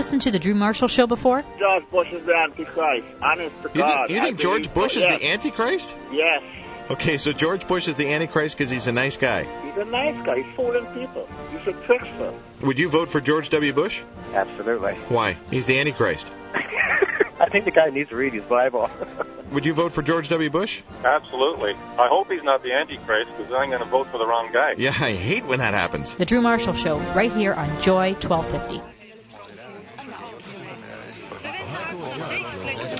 listened to the Drew Marshall Show before? George Bush is the Antichrist. Honest to You God. think, you think I George Bush so. is yes. the Antichrist? Yes. Okay, so George Bush is the Antichrist because he's a nice guy. He's a nice guy. He's fooling people. He's a trickster. Would you vote for George W. Bush? Absolutely. Why? He's the Antichrist. I think the guy needs to read his Bible. Would you vote for George W. Bush? Absolutely. I hope he's not the Antichrist because I'm going to vote for the wrong guy. Yeah, I hate when that happens. The Drew Marshall Show, right here on Joy 1250.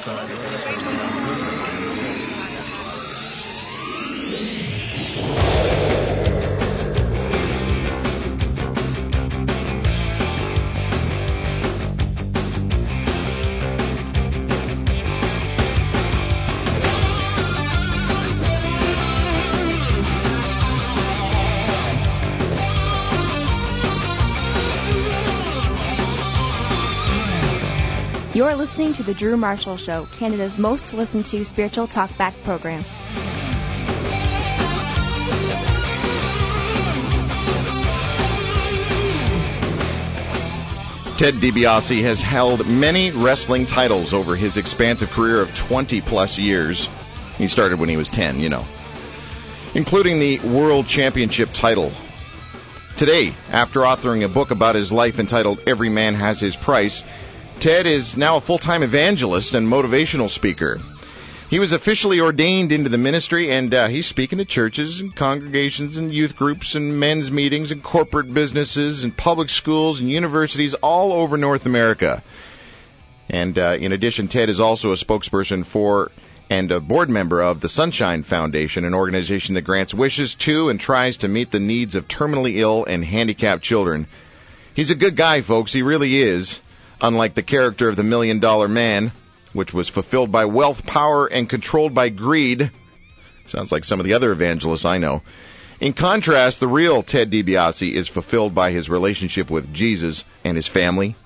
よろしくお願いします。You're listening to The Drew Marshall Show, Canada's most listened to spiritual talkback program. Ted DiBiase has held many wrestling titles over his expansive career of 20 plus years. He started when he was 10, you know, including the World Championship title. Today, after authoring a book about his life entitled Every Man Has His Price, Ted is now a full-time evangelist and motivational speaker. He was officially ordained into the ministry, and uh, he's speaking to churches and congregations and youth groups and men's meetings and corporate businesses and public schools and universities all over North America. And uh, in addition, Ted is also a spokesperson for and a board member of the Sunshine Foundation, an organization that grants wishes to and tries to meet the needs of terminally ill and handicapped children. He's a good guy, folks. He really is. Unlike the character of the Million Dollar Man, which was fulfilled by wealth, power, and controlled by greed. Sounds like some of the other evangelists I know. In contrast, the real Ted DiBiase is fulfilled by his relationship with Jesus and his family,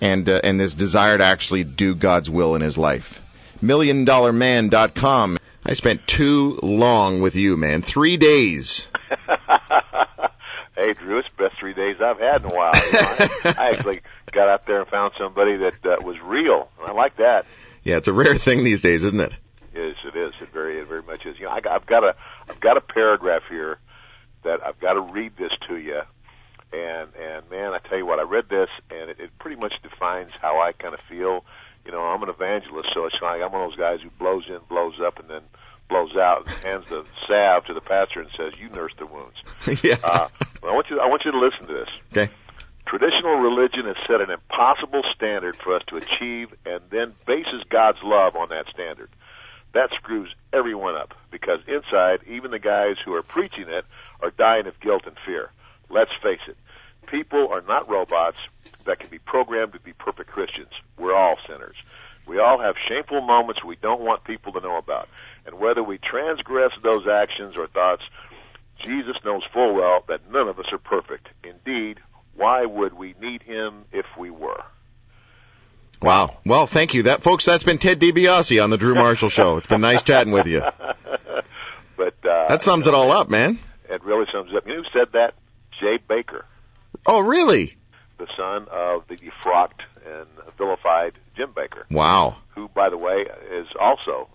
and uh, and this desire to actually do God's will in his life. MillionDollarMan.com. I spent too long with you, man. Three days. Hey, Drew, it's the best three days I've had in a while. You know, I, I actually got out there and found somebody that uh, was real. I like that. Yeah, it's a rare thing these days, isn't it? Yes, it is. It very, it very much is. You know, I, I've got a, I've got a paragraph here that I've got to read this to you. And and man, I tell you what, I read this and it, it pretty much defines how I kind of feel. You know, I'm an evangelist, so it's like I'm one of those guys who blows in, blows up, and then blows out, and hands the salve to the pastor and says, "You nurse the wounds." yeah. Uh, I want you, I want you to listen to this. Okay. Traditional religion has set an impossible standard for us to achieve and then bases God's love on that standard. That screws everyone up because inside, even the guys who are preaching it are dying of guilt and fear. Let's face it. People are not robots that can be programmed to be perfect Christians. We're all sinners. We all have shameful moments we don't want people to know about. And whether we transgress those actions or thoughts, Jesus knows full well that none of us are perfect. Indeed, why would we need him if we were? Wow. Well, thank you. That folks, that's been Ted DiBiase on the Drew Marshall Show. It's been nice chatting with you. But uh, That sums it all up, man. It really sums it up. You know who said that? Jay Bakker, Oh, really? the son of the defrocked and vilified Jim Bakker, Wow. who, by the way, is also,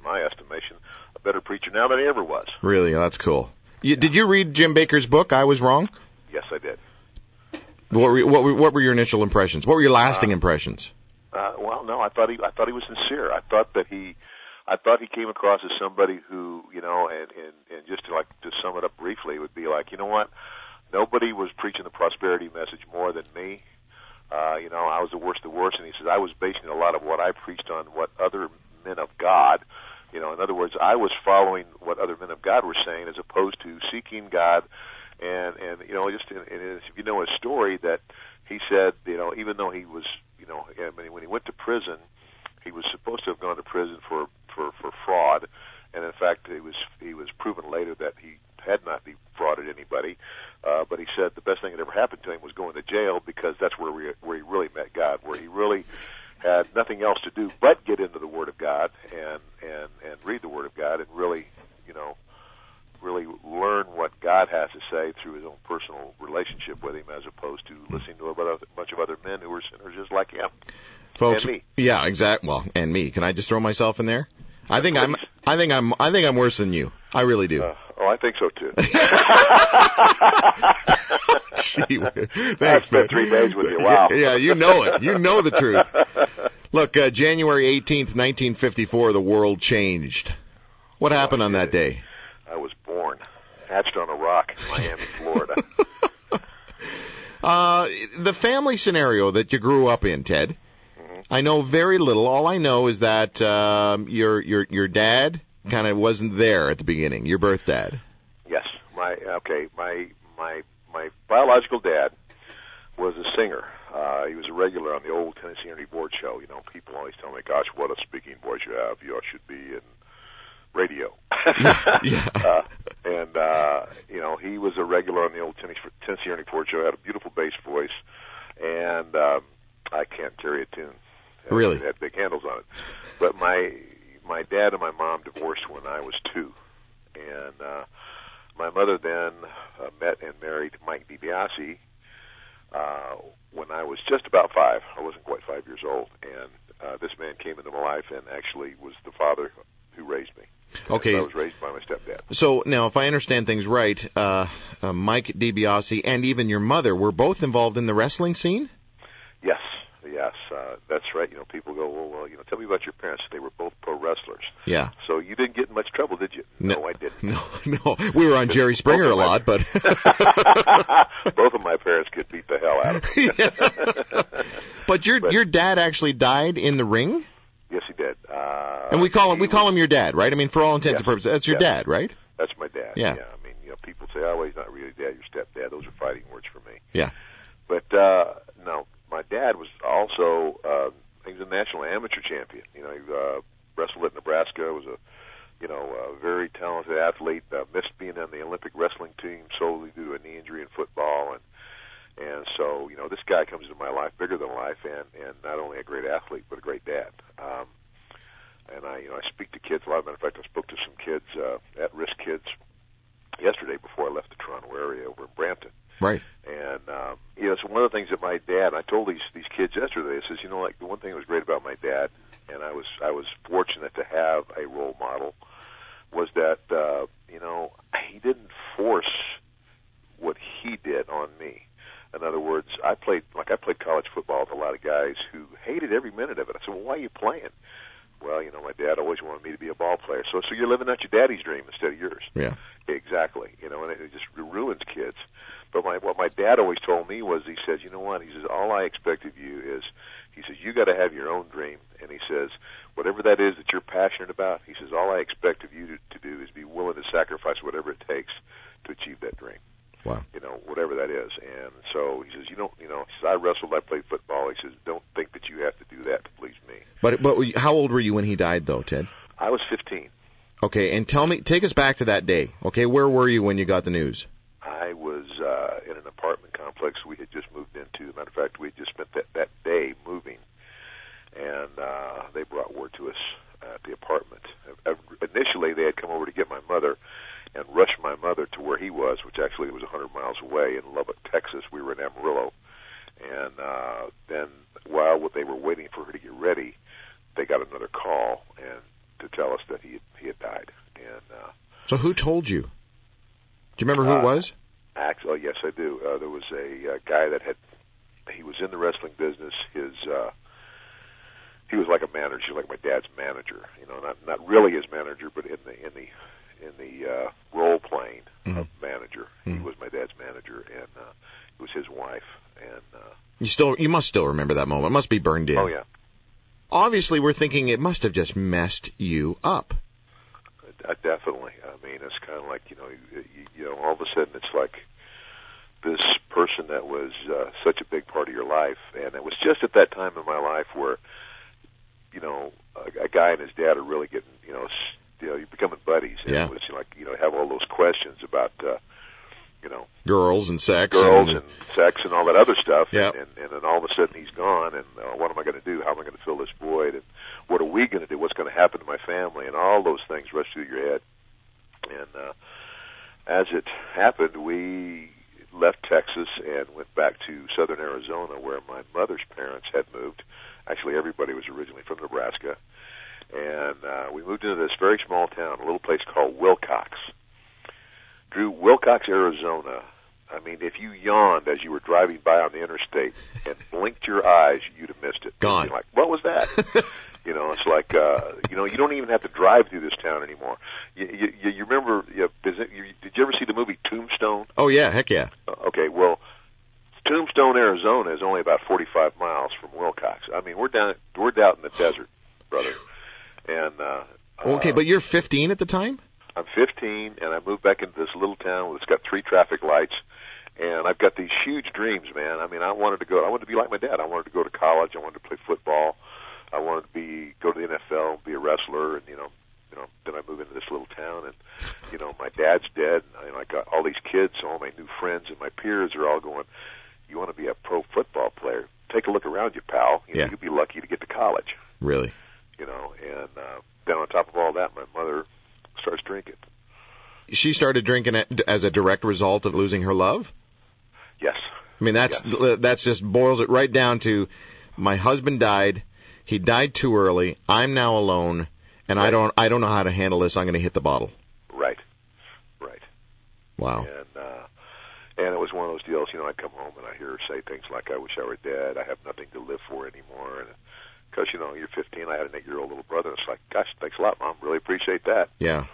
in, my estimation, a better preacher now than he ever was. Really? That's cool. You, did you read Jim Bakker's book? I was wrong. Yes, I did. What were, what were, what were your initial impressions? What were your lasting impressions? Uh, well, no, I thought he, I thought he was sincere. I thought that he, I thought he came across as somebody who, you know, and and and just to like to sum it up briefly, would be like, you know what? Nobody was preaching the prosperity message more than me. Uh, you know, I was the worst of the worst, and he says I was basing a lot of what I preached on what other men of God. You know, in other words, I was following what other men of God were saying as opposed to seeking God. And and you know, just in, in if you know his story, that he said, you know, even though he was, you know, when he went to prison, he was supposed to have gone to prison for for for fraud, and in fact, he was he was proven later that he had not defrauded anybody. Uh, but he said the best thing that ever happened to him was going to jail because that's where we, where he really met God, where he really had nothing else to do but get into the Word of God and and and read the Word of God and really, you know, really learn what God has to say through his own personal relationship with him, as opposed to listening to a a bunch of other men who were sinners just like him. Folks, And me. yeah, exactly. Well, and me. Can I just throw myself in there? I think I'm. I think I'm. I think I'm worse than you. I really do. Uh, oh, I think so too. Gee whiz. I Thanks, spent man. three days with you. Wow. Yeah, you know it. You know the truth. Look, uh, January 18th, 1954, the world changed. What happened on that day? I was born, hatched on a rock in Miami, Florida. Uh, the family scenario that you grew up in, Ted. I know very little. All I know is that um, your your your dad kind of wasn't there at the beginning. Your birth dad. yes, my okay, my my my biological dad was a singer. Uh, he was a regular on the old Tennessee Ernie Ford show. You know, people always tell me, "Gosh, what a speaking voice you have! You should be in radio." Yeah. uh, and uh, you know, he was a regular on the old Tennessee, Tennessee Ernie Ford show. Had a beautiful bass voice, and um, I can't carry a tune. Really? It had big handles on it. But my my dad and my mom divorced when I was two, and uh, my mother then uh, met and married Mike DiBiase uh, when I was just about five. I wasn't quite five years old, and uh, this man came into my life and actually was the father who raised me. Okay. I was raised by my stepdad. So now, if I understand things right, uh, uh, Mike DiBiase and even your mother were both involved in the wrestling scene. Yes, yes, uh, that's right. You know, people go, well, well, you know, tell me about your parents. They were both pro wrestlers. Yeah. So you didn't get in much trouble, did you? No. I didn't. No, no, we were on Jerry Springer a lot, but both of my parents could beat the hell out of me. but your But- your dad actually died in the ring, yes, he did. Uh, and we call him we call was- him your dad, right? I mean, for all intents and purposes, that's your Yes. dad, right? That's my dad. Yeah. I mean, you know, people say, "Oh, well, he's not really dad. Your stepdad." Those are fighting words for me. Yeah. But uh, no, my dad was also uh, he was a national amateur champion. You know, he uh, wrestled at Nebraska. Was a you know a very talented athlete. Uh, missed being on the Olympic wrestling team solely due to a knee injury in football and. And so, you know, this guy comes into my life bigger than life, and and not only a great athlete, but a great dad. Um, and I, you know, I speak to kids a lot. Matter of fact, I spoke to some kids, uh, at-risk kids, yesterday before I left the Toronto area over in Brampton. Right. And um, you know, so one of the things that my dad, I told these these kids yesterday, I says, you know, like the one thing that was great about my dad, and I was I was fortunate to have a role model, was that uh, you know he didn't force what he did on me. In other words, I played like I played college football with a lot of guys who hated every minute of it. I said, well, why are you playing? Well, you know, my dad always wanted me to be a ball player. So, so you're living out your daddy's dream instead of yours. Yeah. Exactly. You know, and it just ruins kids. But my what my dad always told me was he says, you know what? He says all I expect of you is, he says you got to have your own dream, and he says whatever that is that you're passionate about. He says all I expect of you to, to do is be willing to sacrifice whatever it takes to achieve that dream. Wow. You know, whatever that is. And so he says, you don't, you know, he says I wrestled, I played football. He says don't think that you have to do that to please me. But but how old were you when he died, though, Ted? I was 15. Okay, and tell me, take us back to that day. Okay, where were you when you got the news? I was uh, in an apartment complex we had just moved into. Matter of fact, we had just spent that, that day moving, and uh, they brought word to us at the apartment. Uh, Initially, they had come over to get my mother and rushed my mother to where he was, which actually was 100 miles away in Lubbock, Texas. We were in Amarillo, and uh, then while they were waiting for her to get ready, they got another call and to tell us that he had, he had died. And uh, So who told you? Do you remember who Uh, it was? Actually, oh, yes, I do. Uh, there was a uh, guy that had he was in the wrestling business. His uh, he was like a manager, like my dad's manager. You know, not not really his manager, but in the in the in the uh, role playing of manager. He was my dad's manager, and uh, it was his wife. And uh, You still, you must still remember that moment. It must be burned in. oh yeah, Obviously, we're thinking it must have just messed you up. Uh, definitely. I mean, it's kind of like you know, you, you, know, all of a sudden it's like this person that was uh, such a big part of your life, and it was just at that time in my life where, you know, a, a guy and his dad are really getting, you know, s you know, you're becoming buddies, and Yeah. it was like you know, have all those questions about, uh, you know, Girls and sex. girls and, and sex and all that other stuff. Yeah. And, and then all of a sudden he's gone, and uh, what am I going to do? How am I going to fill this void? And what are we going to do? What's going to happen to my family? And all those things rush through your head. And uh, as it happened, we left Texas and went back to southern Arizona, where my mother's parents had moved. Actually, everybody was originally from Nebraska, and uh, we moved into this very small town, a little place called Willcox. Drew, Willcox, Arizona. I mean, if you yawned as you were driving by on the interstate and blinked your eyes, you'd have missed it. Gone. You'd be like, what was that? you know, it's like, uh, you know, you don't even have to drive through this town anymore. You, you, you remember? You, it, you, did you ever see the movie Tombstone? Oh yeah, heck yeah. Uh, Okay, well, Tombstone, Arizona is only about 45 miles from Willcox. I mean, we're down, we're down in the desert, brother. And uh, Okay, uh, but you're 15 at the time. I'm 15, and I moved back into this little town that's got three traffic lights, and I've got these huge dreams, man. I mean, I wanted to go. I wanted to be like my dad. I wanted to go to college. I wanted to play football. I wanted to be go to the NFL, be a wrestler, and you know, you know. Then I move into this little town, and you know, my dad's dead. And I got all these kids, all my new friends, and my peers are all going. You want to be a pro football player? Take a look around you, pal. You know, Yeah. you'd be lucky to get to college. Really? You know, and uh, then on top of all that, my mother starts drinking. She started drinking it as a direct result of losing her love. Yes. I mean, that's that's just boils it right down to my husband died. He died too early. I'm now alone, and I don't I don't know how to handle this. I'm going to hit the bottle. Right. Right. Wow. And uh, and it was one of those deals. You know, I'd come home and I hear her say things like, "I wish I were dead. I have nothing to live for anymore." And because you know, you're 15, I had an eight-year-old little brother. It's like, gosh, thanks a lot, mom. Really appreciate that. Yeah.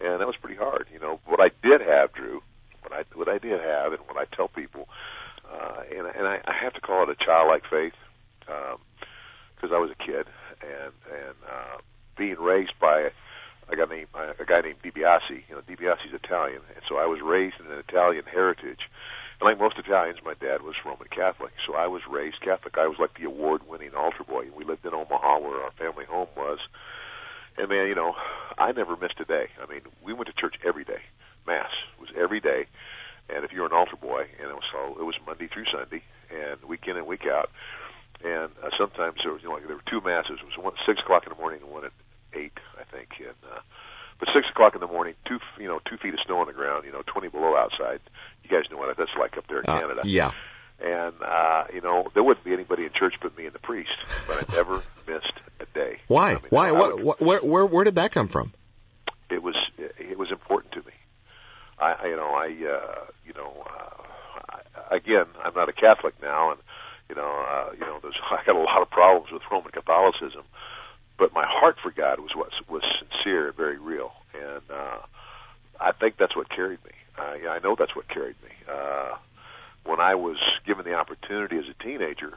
And that was pretty hard. You know, what I did have, Drew, what I what I did have, and what I tell people, uh, and and I, I have to call it a childlike faith, because I was a kid, and and uh, being raised by a guy named a guy named DiBiase. You know, DiBiase's Italian, and so I was raised in an Italian heritage. And like most Italians, my dad was Roman Catholic, so I was raised Catholic. I was like the award-winning altar boy. We lived in Omaha, where our family home was. And man, you know, I never missed a day. I mean, we went to church every day. Mass was every day. And if you were an altar boy, and it was so it was Monday through Sunday, and week in and week out. And uh, sometimes there was, you know, like there were two masses. It was one at six o'clock in the morning and one at eight, I think. And uh, but six o'clock in the morning, two you know two feet of snow on the ground, you know, twenty below outside. You guys know what that's like up there in Uh, Canada. yeah. And uh, you know, there wouldn't be anybody in church but me and the priest. But I never missed a day. Why? I mean, Why? What, would- what? Where? Where? Where did that come from? it was it was important to me. I I- you know I uh, you know uh, I, again I'm not a Catholic now, and you know uh, you know there's I got a lot of problems with Roman Catholicism, but my heart for God was what was sincere very real, and uh, I think that's what carried me. I, I know that's what carried me. Uh, when I was given the opportunity as a teenager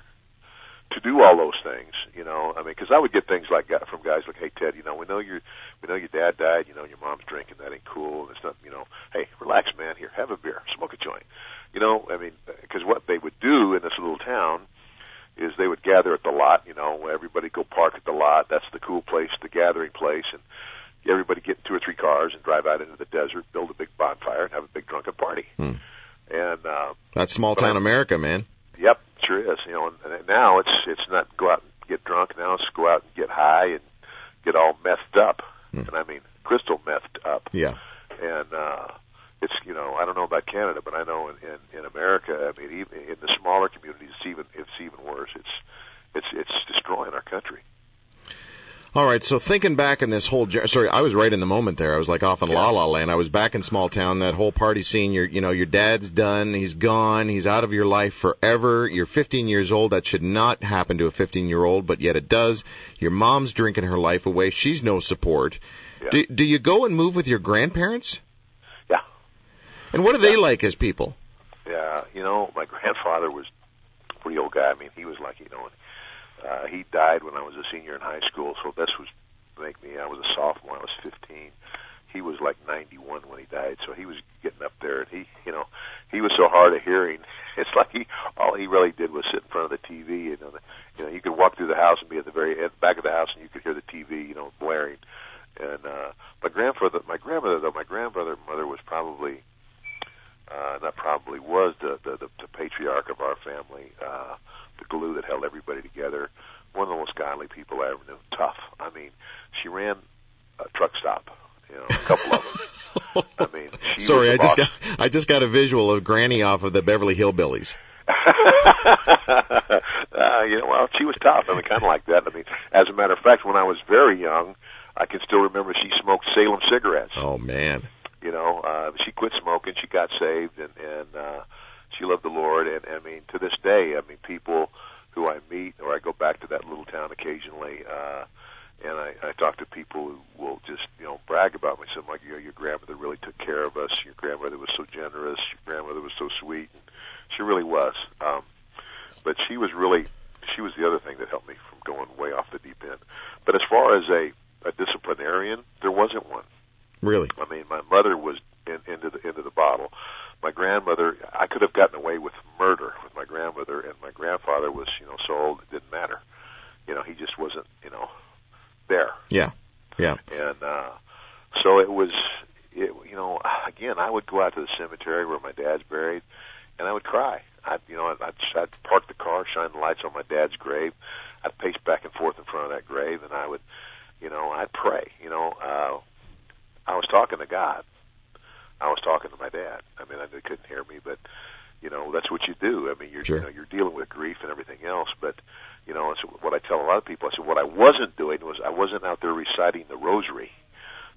to do all those things, you know, I mean, because I would get things like uh, from guys like, "Hey Ted, you know, we know your we know your dad died, you know, your mom's drinking, that ain't cool, and it's not, you know, hey, relax, man, here, have a beer, smoke a joint, you know, I mean, because what they would do in this little town is they would gather at the lot, you know, everybody go park at the lot, that's the cool place, the gathering place, and everybody get in two or three cars and drive out into the desert, build a big bonfire, and have a big drunken party, Hmm. and uh, That's small town I- America, man. Yep, sure is. You know, and, and now it's it's not go out and get drunk. Now it's go out and get high and get all messed up, Hmm. and I mean crystal messed up. Yeah. And uh, it's you know I don't know about Canada, but I know in, in in America, I mean even in the smaller communities, it's even it's even worse. It's it's it's destroying our country. All right, so thinking back in this whole, sorry, I was right in the moment there. I was like off in La La Land. I was back in small town. That whole party scene. Your, you know, your dad's done. He's gone. He's out of your life forever. You're 15 years old. That should not happen to a 15 year old, but yet it does. Your mom's drinking her life away. She's no support. Yeah. Do, do you go and move with your grandparents? And what are they like as people? Yeah, you know, my grandfather was a pretty old guy. I mean, he was like, you know, uh, he died when I was a senior in high school, so this was make me. I was a sophomore. I was 15. He was like 91 when he died, so he was getting up there, and he, you know, he was so hard of hearing. It's like he all he really did was sit in front of the TV. You know, the, you know, you could walk through the house and be at the very at the back of the house, and you could hear the TV, you know, blaring. And uh, my grandfather, my grandmother, though, my grandmother, mother was probably uh, not probably was the, the the the patriarch of our family, uh, the glue that held everybody together. One of the most godly people I ever knew. Tough. I mean, she ran a truck stop, You know, a couple of them. I mean, she Sorry, I just got I just got a visual of Granny off of the Beverly Hillbillies. uh, you know, well, she was tough. I mean, kind of like that. I mean, as a matter of fact, when I was very young, I can still remember she smoked Salem cigarettes. Oh man. You know, uh, she quit smoking. She got saved, and and uh, she loved the Lord. And I mean, to this day, I mean, people who I meet or I go back to that little town occasionally, uh, and I, I talk to people who will just you know brag about me. Something like, you know, your grandmother really took care of us. Your grandmother was so generous. Your grandmother was so sweet. And she really was. Um, but she was really she was the other thing that helped me from going way off the deep end. But as far as a a disciplinarian, there wasn't one. Really? I mean, my mother was in, into the into the bottle. My grandmother, I could have gotten away with murder with my grandmother, and my grandfather was, you know, so old it didn't matter. You know, he just wasn't, you know, there. Yeah. Yeah. And uh, so it was, it, you know, again, I would go out to the cemetery where my dad's buried, and I would cry. I'd, you know, I'd, I'd, I'd park the car, shine the lights on my dad's grave. I'd pace back and forth in front of that grave, and I would, you know, I'd pray. You know, uh, I was talking to God. I was talking to my dad. I mean, I they couldn't hear me, but you know, that's what you do. I mean, you're Sure. you know, you're dealing with grief and everything else, but you know, it's what I tell a lot of people. I said what I wasn't doing was I wasn't out there reciting the rosary.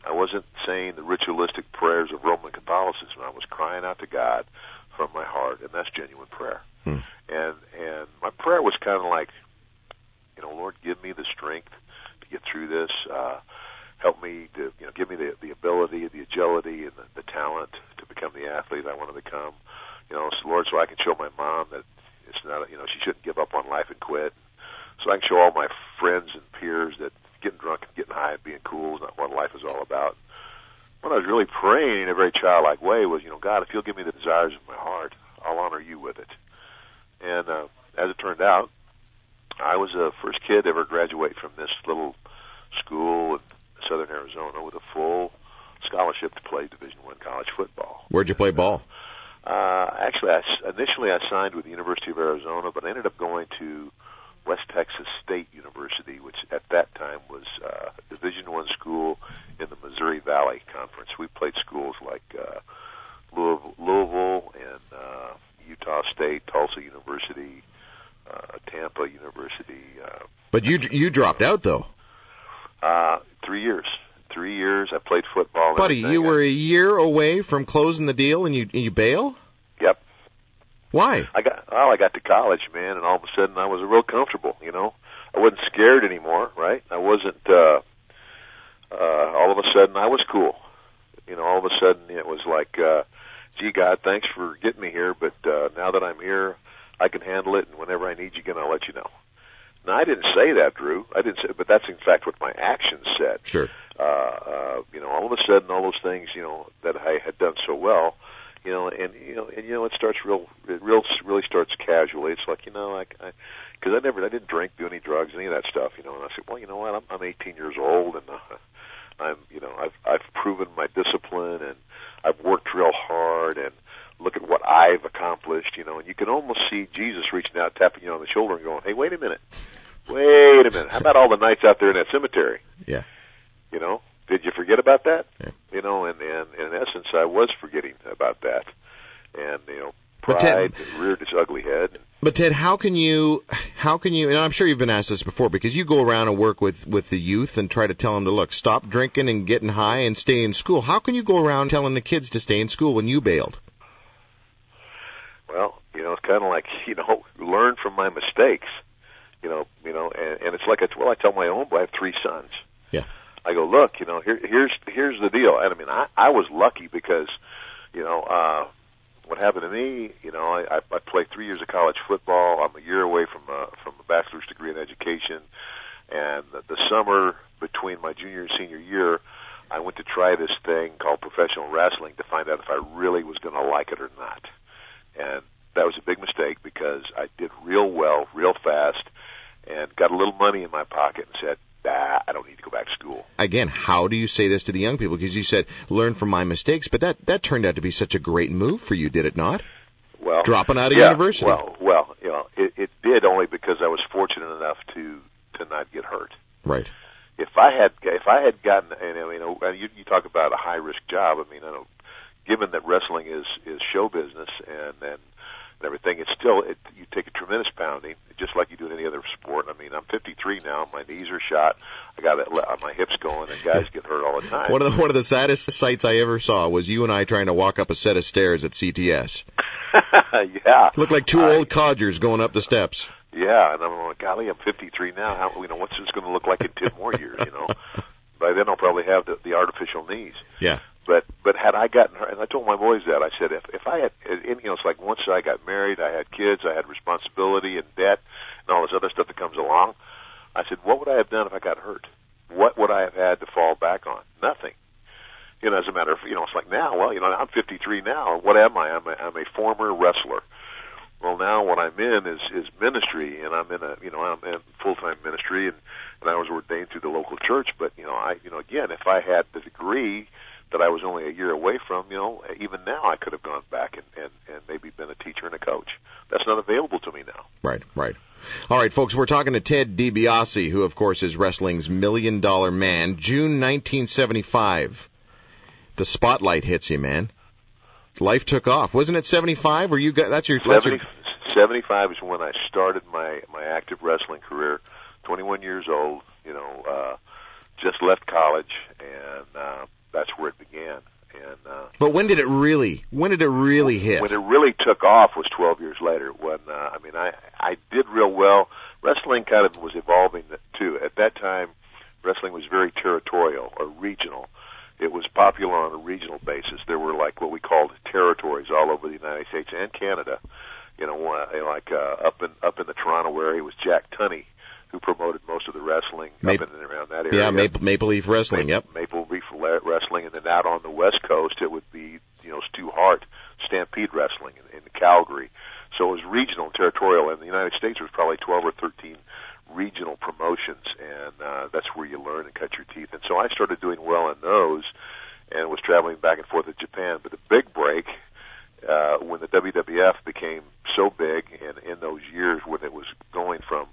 I wasn't saying the ritualistic prayers of Roman Catholicism. I was crying out to God from my heart, and that's genuine prayer. Hmm. And and my prayer was kind of like, you know, Lord, give me the strength to get through this. Uh, help me to, you know, give me the the ability, the agility, and the, the talent to become the athlete I want to become. You know, so Lord, so I can show my mom that it's not, you know, she shouldn't give up on life and quit. So I can show all my friends and peers that getting drunk and getting high and being cool is not what life is all about. What I was really praying in a very childlike way was, you know, God, if you'll give me the desires of my heart, I'll honor you with it. And uh, as it turned out, I was the first kid to ever graduate from this little school southern Arizona with a full scholarship to play Division One college football. Where'd you play ball? Uh, actually, I, s- initially I signed with the University of Arizona, but I ended up going to West Texas State University, which at that time was uh, a Division One school in the Missouri Valley Conference. We played schools like uh, Louisville, Louisville and uh, Utah State, Tulsa University, uh, Tampa University. Uh, But you you dropped out though, uh, three years. Three years. I played football. buddy. You were a year away from closing the deal, and you you bail. Yep. Why? I got well, I got to college, man, and all of a sudden I was real comfortable. You know, I wasn't scared anymore, right? I wasn't. uh uh All of a sudden, I was cool. You know, all of a sudden it was like, uh gee, God, thanks for getting me here, but uh now that I'm here, I can handle it, and whenever I need you again, I'll let you know. Now, I didn't say that, Drew. I didn't say, but that's in fact what my actions said Sure. uh, uh, you know, all of a sudden, all those things, you know, that I had done so well, you know, and you know, and you know, it starts real, it real, really starts casually. It's like, you know, I, I, because I never, I didn't drink, do any drugs, any of that stuff, you know. And I said, well, you know what, I'm, I'm 18 years old, and uh, I'm, you know, I've, I've proven my discipline, and I've worked real hard, and look at what I've accomplished, you know. And you can almost see Jesus reaching out, tapping you on the shoulder, and going, hey, wait a minute, wait a minute, how about all the nights out there in that cemetery? Yeah. You know, did you forget about that? Yeah. You know, and, and, and in essence, I was forgetting about that. And, you know, But Ted- pride reared its ugly head. But Ted, how can you, how can you, and I'm sure you've been asked this before, because you go around and work with, with the youth and try to tell them to look, stop drinking and getting high and stay in school. How can you go around telling the kids to stay in school when you bailed? Well, you know, it's kind of like, you know, learn from my mistakes. You know, you know, and, and it's like, I, well, I tell my own, but I have three sons. Yeah. I go, look, you know, here, here's, here's the deal. And I mean, I, I was lucky because, you know, uh, what happened to me, you know, I, I, played three years of college football. I'm a year away from a, from a bachelor's degree in education. And the, the summer between my junior and senior year, I went to try this thing called professional wrestling to find out if I really was going to like it or not. And that was a big mistake because I did real well, real fast, and got a little money in my pocket and said, ah, I don't need to go back to school. Again, how do you say this to the young people? Because you said, learn from my mistakes, but that, that turned out to be such a great move for you, did it not? Well, Dropping out of yeah, university. Well, well, you know, it, it did only because I was fortunate enough to to not get hurt. Right. if I had if I had gotten and you know and you, you talk about a high risk job. I mean, I don't given that wrestling is is show business and and and everything, it's still it, you take a tremendous pounding, just like you do in any other sport. I mean, I'm 53 now, my knees are shot, I got it, my hips going, and guys get hurt all the time. One of the one of the saddest sights I ever saw was you and I trying to walk up a set of stairs at CTS. yeah, Looked like two I- old codgers going up the steps. Yeah, and I'm like, golly, I'm 53 now. How you know what's this going to look like in 10 more years? You know, by then I'll probably have the, the artificial knees. Yeah. But but had I gotten hurt, and I told my boys that I said if if I had, uh, and, you know, it's like once I got married, I had kids, I had responsibility and debt, and all this other stuff that comes along. I said, what would I have done if I got hurt? What would I have had to fall back on? Nothing. You know, as a matter of, you know, it's like now, well, you know, I'm 53 now. What am I? I'm a, I'm a former wrestler. Well, now what I'm in is is ministry, and I'm in a you know I'm in full time ministry, and and I was ordained through the local church. But you know I you know again, if I had the degree that I was only a year away from, you know, even now I could have gone back and and and maybe been a teacher and a coach. That's not available to me now. Right, right. All right, folks, we're talking to Ted DiBiase, who, of course, is wrestling's million dollar man. June 1975. The spotlight hits you, man. Life took off. Wasn't it 75? Or you got, that's your, that's your, 70, 75 is when I started my my active wrestling career. 21 years old, you know, uh, just left college, and uh, that's where it began. And uh, but when did it really, when did it really hit? when it really took off was 12 years later. When uh, I mean, I I did real well. Wrestling kind of was evolving too. At that time, wrestling was very territorial or regional. It was popular on a regional basis. There were like what we called territories all over the United States and Canada. You know, like uh, up in up in the Toronto area was Jack Tunney, who promoted most of the wrestling Maple- up in and around that area. yeah, Maple, Maple Leaf Wrestling, Maple, yep. Maple Wrestling, and then out on the West Coast, it would be you know Stu Hart Stampede Wrestling in, in Calgary. So it was regional and territorial, and the United States was probably 12 or 13 regional promotions, and uh, that's where you learn and cut your teeth. And so I started doing well in those, and was traveling back and forth to Japan. But the big break uh, when the WWF became so big, and in those years when it was going from,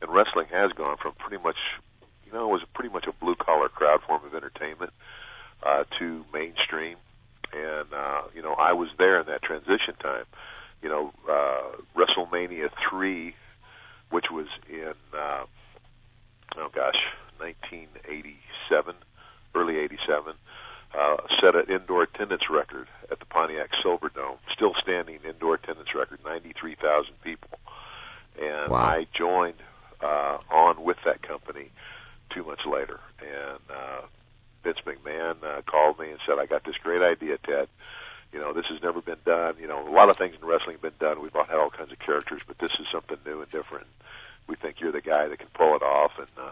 and wrestling has gone from pretty much, you know, it was pretty much a blue collar crowd form of entertainment uh, to mainstream, and uh, you know, I was there in that transition time. You know, uh, WrestleMania three, which was in, uh, oh gosh, 1987, early '87 uh, set an indoor attendance record at the Pontiac Silverdome, still standing indoor attendance record, 93,000 people. And Wow. I joined uh, on with that company two months later. And uh, Vince McMahon uh, called me and said, I got this great idea, Ted. You know, this has never been done. You know, a lot of things in wrestling have been done. We've all had all kinds of characters, but this is something new and different. We think you're the guy that can pull it off. And uh,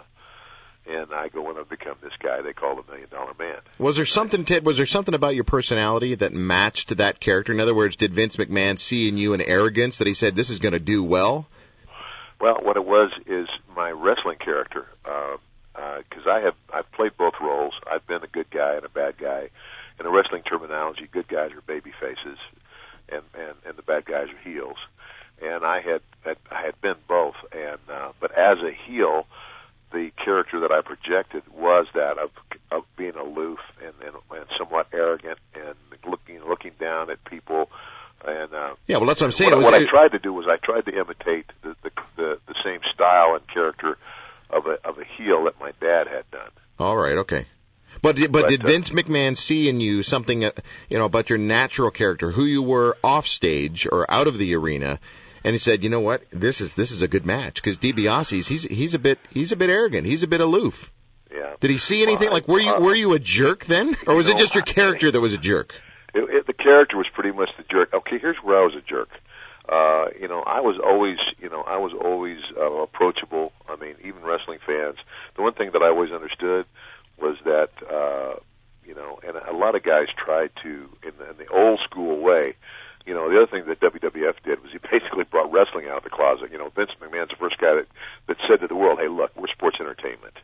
and I go on and become this guy they call the Million Dollar Man. Was there something, Ted, was there something about your personality that matched that character? In other words, did Vince McMahon see in you an arrogance that he said, this is going to do well? Well, what it was is my wrestling character, because uh, I have I've played both roles. I've been a good guy and a bad guy. In a wrestling terminology, good guys are baby faces, and and and the bad guys are heels. And I had, had I had been both, and uh, but as a heel, the character that I projected was that of of being aloof and and, and somewhat arrogant and looking looking down at people. And uh, Yeah, well, that's what I'm saying. what, was- what I tried to do was I tried to imitate the, the the the same style and character of a of a heel that my dad had done. All right, okay. But did- but, But, did uh, Vince McMahon see in you something, uh, you know, about your natural character, who you were off stage or out of the arena, and he said, you know what, this is this is a good match because DiBiase's he's he's a bit he's a bit arrogant, he's a bit aloof. Yeah. Did he see anything? Well, Like, were you uh, were you a jerk then, or was it know, just your I- character that was a jerk? It, it, the character was pretty much the jerk. Okay, here's where I was a jerk. Uh, you know, I was always, you know, I was always uh, approachable. I mean, even wrestling fans. The one thing that I always understood was that, uh, you know, and a lot of guys tried to, in the, in the old school way. You know, the other thing that WWF did was he basically brought wrestling out of the closet. You know, Vince McMahon's the first guy that that said to the world, "Hey, look, we're sports entertainment."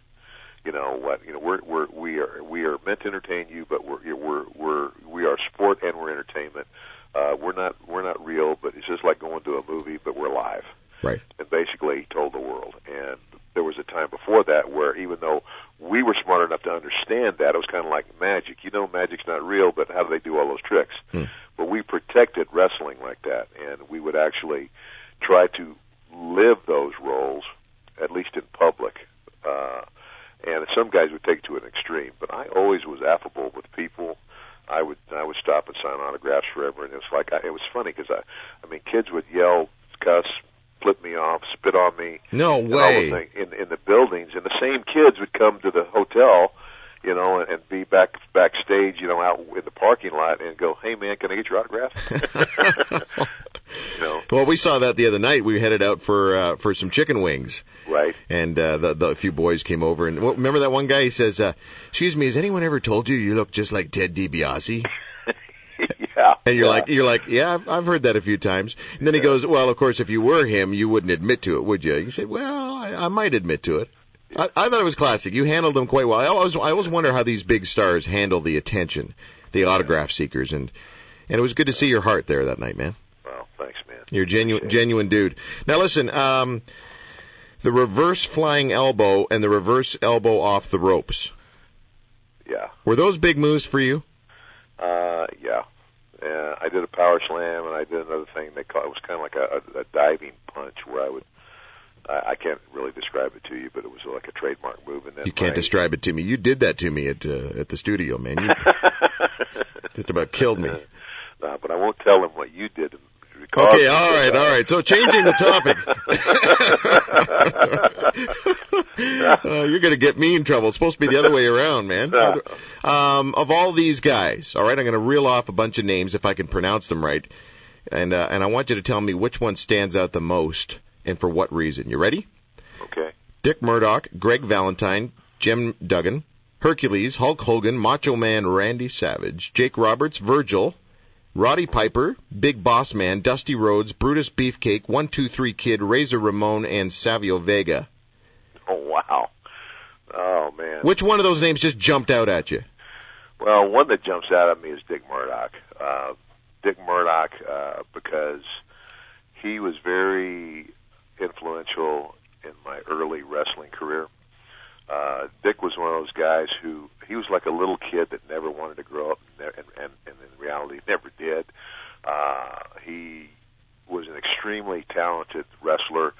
you know what you know we're we're we are we are meant to entertain you but we're we're we're we are sport and we're entertainment we're not we're not real but it's just like going to a movie but we're live Right. and basically he told the world and there was a time before that where even though we were smart enough to understand that, it was kind of like magic. You know, magic's not real, but how do they do all those tricks? Hmm. But we protected wrestling like that, and we would actually try to live those roles, at least in public. Uh, and some guys would take it to an extreme, but I always was affable with people. I would I would stop and sign autographs forever, and it was like I, it was funny because I I mean kids would yell, cuss, flip me off, spit on me, No and all way. things in in the buildings, and the same kids would come to the hotel, you know, and, and be back backstage, you know, out in the parking lot, and go, "Hey man, can I get your autograph?" you know, Well, we saw that the other night. We headed out for uh, for some chicken wings, right? and uh, the, the few boys came over. And well, remember that one guy? He says, uh, "Excuse me, has anyone ever told you you look just like Ted DiBiase?" yeah. And you're yeah. like, you're like, yeah, I've, I've heard that a few times. And then he goes, well, of course, if you were him, you wouldn't admit to it, would you? He said, well, I, I might admit to it. I, I thought it was classic. You handled them quite well. I always, I always wonder how these big stars handle the attention, the autograph seekers, and and it was good to see your heart there that night, man. Well, thanks, man. You're a genuine, genuine dude. Now listen, um, the reverse flying elbow and the reverse elbow off the ropes. Yeah. Were those big moves for you? Uh, yeah. Uh, I did a power slam, and I did another thing. They call it was kind of like a, a, a diving punch, where I would. I, I can't really describe it to you, but it was like a trademark move. And then You can't my, describe it to me. You did that to me at uh, at the studio, man. You just about killed me. Uh, but I won't tell them what you did. Okay, all right, that. all right. So changing the topic. uh, you're going to get me in trouble. It's supposed to be the other way around, man. Um, of all these guys, all right, I'm going to reel off a bunch of names if I can pronounce them right, and uh, and I want you to tell me which one stands out the most and for what reason. You ready? Okay. Dick Murdoch, Greg Valentine, Jim Duggan, Hercules, Hulk Hogan, Macho Man Randy Savage, Jake Roberts, Virgil, Roddy Piper, Big Boss Man, Dusty Rhodes, Brutus Beefcake, One Two Three Kid, Razor Ramon, and Savio Vega. Oh wow. Oh man. Which one of those names just jumped out at you? Well, one that jumps out at me is Dick Murdoch. Uh, Dick Murdoch, uh, because he was very influential in my early wrestling career. Uh, Dick was one of those guys who he was like a little kid that never wanted to grow up, and, and, and, and in reality never did. Uh, he was an extremely talented wrestler.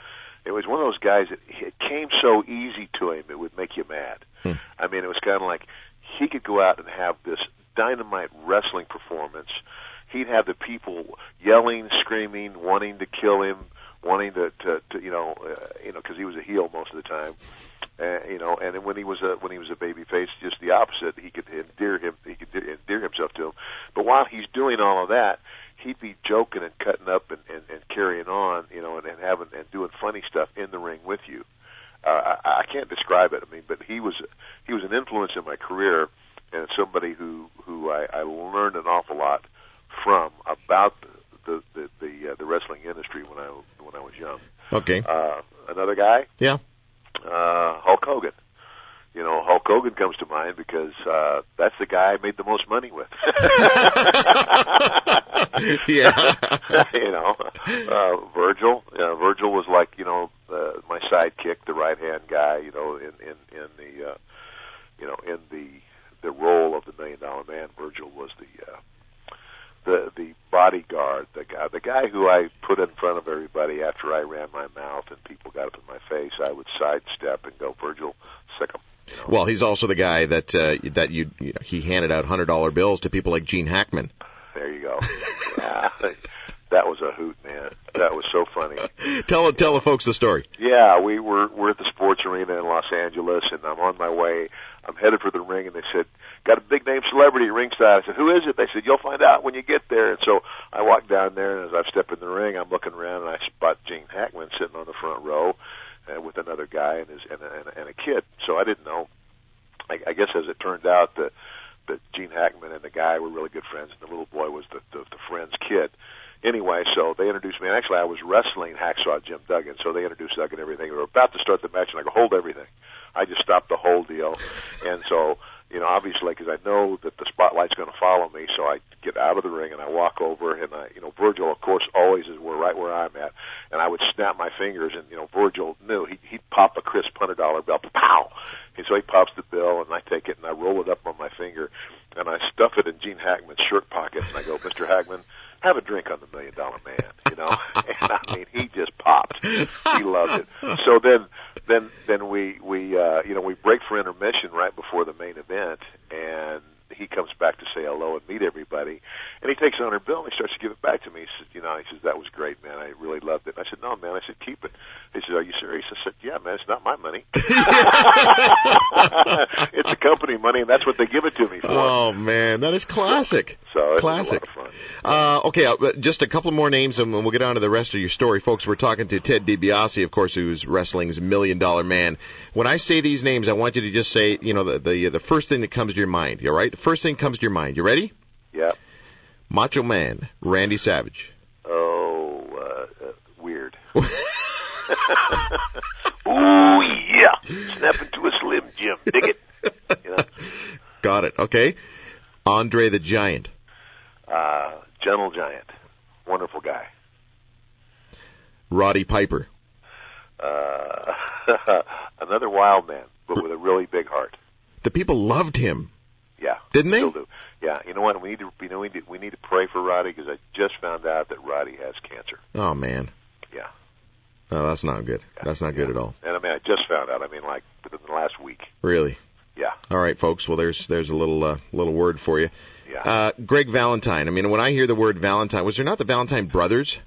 It was one of those guys that it came so easy to him it would make you mad. Hmm. I mean, it was kind of like he could go out and have this dynamite wrestling performance. He'd have the people yelling, screaming, wanting to kill him, wanting to, to, to you know, uh, you know, because he was a heel most of the time, uh, you know. And when he was a when he was a baby face, just the opposite. He could endear him, he could endear himself to him. But while he's doing all of that, he'd be joking and cutting up and, and, and carrying on, you know, and, and having and doing funny stuff in the ring with you. Uh, I, I can't describe it. I mean, but he was he was an influence in my career, and somebody who who I, I learned an awful lot from about the the the, uh, the wrestling industry when I when I was young. Okay. Uh, another guy, Yeah. uh, Hulk Hogan. You know, Hulk Hogan comes to mind because uh, that's the guy I made the most money with. yeah. you know, uh, Virgil. Uh, Virgil was like you know uh, my sidekick, the right hand guy. You know, in in in the uh, you know in the the role of the Million Dollar Man. Virgil was the uh, the the bodyguard, the guy the guy who I put in front of everybody after I ran my mouth and people got up in my face. I would sidestep and go, Virgil, sick. You know? Well, he's also the guy that uh, that you, you know, he handed out hundred dollar bills to people like Gene Hackman. There you go. yeah, that was a hoot, man. That was so funny. Tell tell the folks the story. Yeah, we were we're at the sports arena in Los Angeles, and I'm on my way. I'm headed for the ring, and they said, "Got a big name celebrity ringside." I said, "Who is it?" They said, "You'll find out when you get there." And so I walk down there, and as I step in the ring, I'm looking around, and I spot Gene Hackman sitting on the front row uh, with another guy and his and a, and, a, and a kid. So I didn't know. I, I guess as it turned out, that that Gene Hackman and the guy were really good friends, and the little boy was the the, the friend's kid. Anyway, so they introduced me, and actually I was wrestling Hacksaw Jim Duggan, so they introduced Doug and everything. We were about to start the match, and I go, hold everything. I just stopped the whole deal, and so you know, obviously, because I know that the spotlight's going to follow me, so I get out of the ring and I walk over, and I, you know, Virgil, of course, always is where right where I'm at, and I would snap my fingers, and you know, Virgil knew he he'd pop a crisp hundred dollar bill, pow, and so he pops the bill, and I take it and I roll it up on my finger, and I stuff it in Gene Hackman's shirt pocket, and I go, Mr. Hackman, have a drink on the Million Dollar Man, you know, and I mean, he just popped, he loved it. So then, then, then we we uh, you know we break for intermission right before the main event, and he comes back to say hello and meet everybody, and he takes a hundred bill and he starts to give it back to me. He says, you know, he says that was great, man. I really loved it. And I said, no, man. I said, keep it. He says, are you serious? I said, yeah, man. It's not my money. it's the company money, and that's what they give it to me for. Oh man, that is classic. So Classic. a lot of fun. Uh, okay, uh, just a couple more names, and we'll get on to the rest of your story, folks. We're talking to Ted DiBiase, of course, who's wrestling's Million Dollar Man. When I say these names, I want you to just say, you know, the the, the first thing that comes to your mind. All right, first thing comes to your mind. You ready? Yeah. Macho Man, Randy Savage. Oh, uh, uh, weird. Ooh yeah, snap into a slim Jim. Dig it. You know, Got it. Okay. Andre the Giant. uh, gentle giant, wonderful guy. Roddy Piper. Uh, another wild man, but with a really big heart. The people loved him. Yeah, Didn't they? Still do. Yeah, you know what? We need to, you know, we need, we need to pray for Roddy because I just found out that Roddy has cancer. Oh man. Yeah. Oh, that's not good. That's not good at all. And I mean, I just found out. I mean, like within the last week. Really. Yeah. All right, folks. Well, there's there's a little uh, little word for you. Yeah. Uh, Greg Valentine. I mean, when I hear the word Valentine, was there not the Valentine brothers?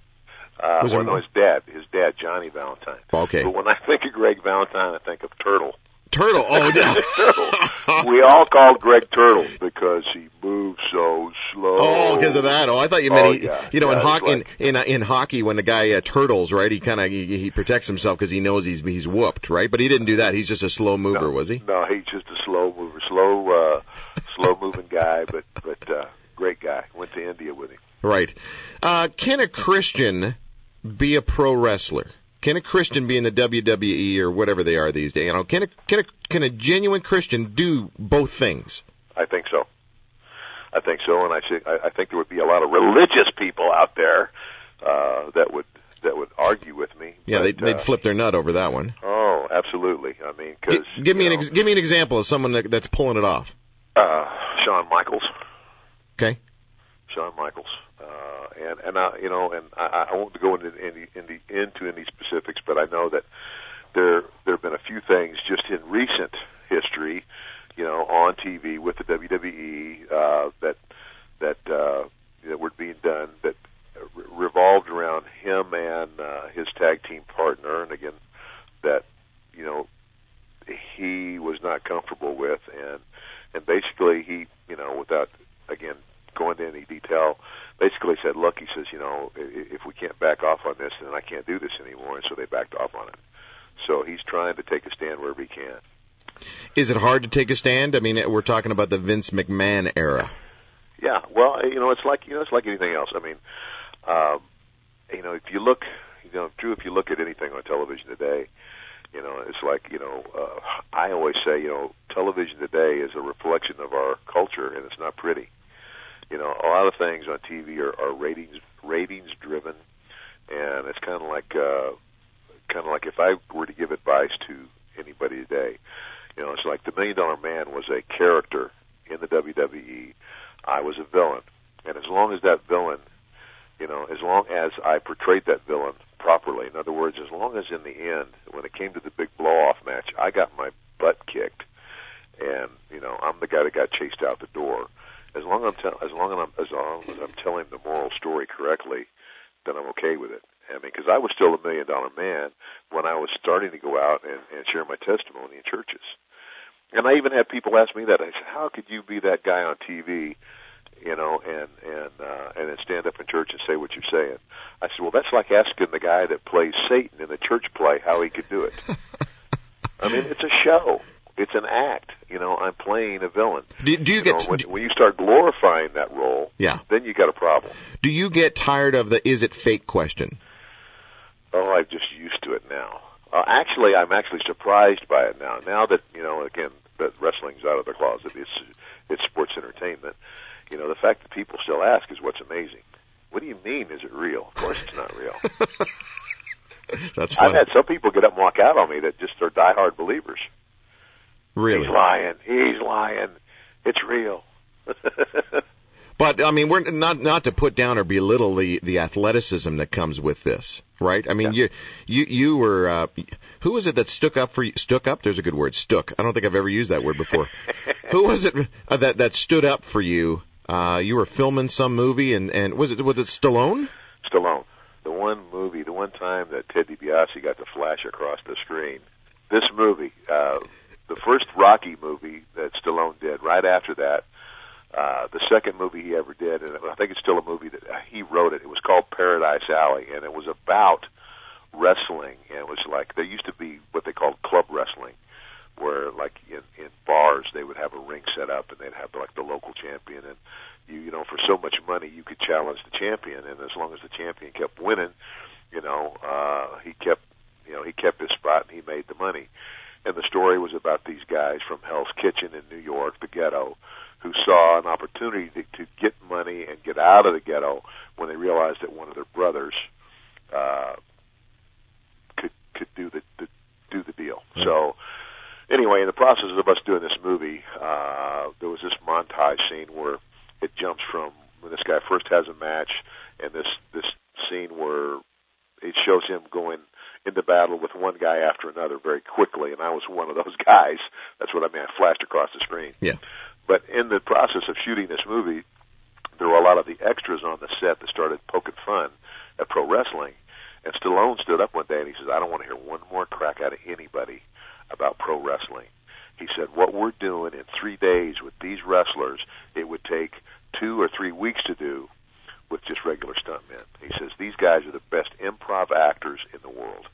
Uh, Was well, there- no, his dad, his dad, Johnny Valentine. Okay. But when I think of Greg Valentine, I think of Turtle. Turtle. Oh, yeah. Turtle. we all called Greg Turtle because he moves so slow. Oh, because of that. Oh, I thought you meant Oh, he, yeah. you know, in Yeah, it's hockey, like- in in, in hockey, when the guy uh, turtles, right? He kind of he, he protects himself because he knows he's he's whooped, right? But he didn't do that. He's just a slow mover, no, was he? No, he's just a slow mover, slow, uh, slow moving guy, but but uh, great guy. Went to India with him. Right. Uh, can a Christian be a pro wrestler? Can a Christian be in the WWE or whatever they are these days? You know, can a can a can a genuine Christian do both things? I think so. I think so, and I think I think there would be a lot of religious people out there uh, that would that would argue with me. Yeah, but, they'd, they'd uh, flip their nut over that one. Oh, absolutely. I mean, Gi- because give me an ex- give me an example of someone that, that's pulling it off. uh, Shawn Michaels. Okay. Shawn Michaels, uh, and and I, you know, and I, I won't go into any, into into any specifics, but I know that there there have been a few things just in recent history, you know, on TV with the WWE uh, that that uh, that were being done that re- revolved around him and uh, his tag team partner, and again, that you know he was not comfortable with, and and basically he, you know, without again going into any detail, basically said, look, he says, you know, if we can't back off on this, then I can't do this anymore, and so they backed off on it. So he's trying to take a stand wherever he can. Is it hard to take a stand? I mean, we're talking about the Vince McMahon era. Yeah, well, you know, it's like you know, it's like anything else. I mean, um, you know, if you look, you know, true, if you look at anything on television today, you know, it's like you know, uh, I always say, you know, television today is a reflection of our culture, and it's not pretty. You know, a lot of things on TV are, are ratings ratings driven, and it's kind of like uh, kind of like if I were to give advice to anybody today, you know, it's like the Million Dollar Man was a character in the WWE. I was a villain, and as long as that villain, you know, as long as I portrayed that villain properly, in other words, as long as in the end, when it came to the big blow-off match, I got my butt kicked, and you know, I'm the guy that got chased out the door. As long as I'm tell as long as I'm as long as I'm telling the moral story correctly, then I'm okay with it. I mean, because I was still a million dollar man when I was starting to go out and, and share my testimony in churches. And I even had people ask me that. I said, "How could you be that guy on TV, you know, and and uh, and then stand up in church and say what you're saying?" I said, "Well, that's like asking the guy that plays Satan in the church play how he could do it." I mean, it's a show. It's an act. You know, I'm playing a villain. Do, do you You get know, when, when you start glorifying that role, yeah? then you got a problem. Do you get tired of the "is it fake" question? Oh, I'm just used to it now. Uh, actually, I'm actually surprised by it now. Now that you know, again, that wrestling's out of the closet. It's it's sports entertainment. You know, the fact that people still ask is what's amazing. What do you mean? Is it real? Of course, it's not real. That's I've had some people get up and walk out on me that just are diehard believers. Really. He's lying. He's lying. It's real. But I mean, we're not not to put down or belittle the the athleticism that comes with this, right? I mean, you you you were uh, who was it that stuck up for you? Stuck up? There's a good word, stuck. I don't think I've ever used that word before. who was it uh, that that stood up for you? Uh, you were filming some movie, and and was it was it Stallone? Stallone. The one movie, the one time that Ted DiBiase got to flash across the screen. This movie, uh, the first Rocky movie that Stallone did. Right after that, uh, the second movie he ever did, and I think it's still a movie that uh, he wrote it. It was called Paradise Alley, and it was about wrestling. And it was like there used to be what they called club wrestling, where like in in bars they would have a ring set up, and they'd have like the local champion, and you you know for so much money you could challenge the champion, and as long as the champion kept winning, you know uh, he kept you know he kept his spot and he made the money. And the story was about these guys from Hell's Kitchen in New York, the ghetto, who saw an opportunity to, to get money and get out of the ghetto when they realized that one of their brothers uh, could could do the, the do the deal. So anyway, in the process of us doing this movie, uh, there was this montage scene where it jumps from when this guy first has a match, and this this scene where it shows him going into battle with one guy after another very quickly, and I was one of those guys. That's what I mean. I flashed across the screen. Yeah. But in the process of shooting this movie, there were a lot of the extras on the set that started poking fun at pro wrestling. And Stallone stood up one day and he says, I don't want to hear one more crack out of anybody about pro wrestling. He said, what we're doing in three days with these wrestlers, it would take two or three weeks to do with just regular stuntmen. He says, these guys are the best improv actors in the world.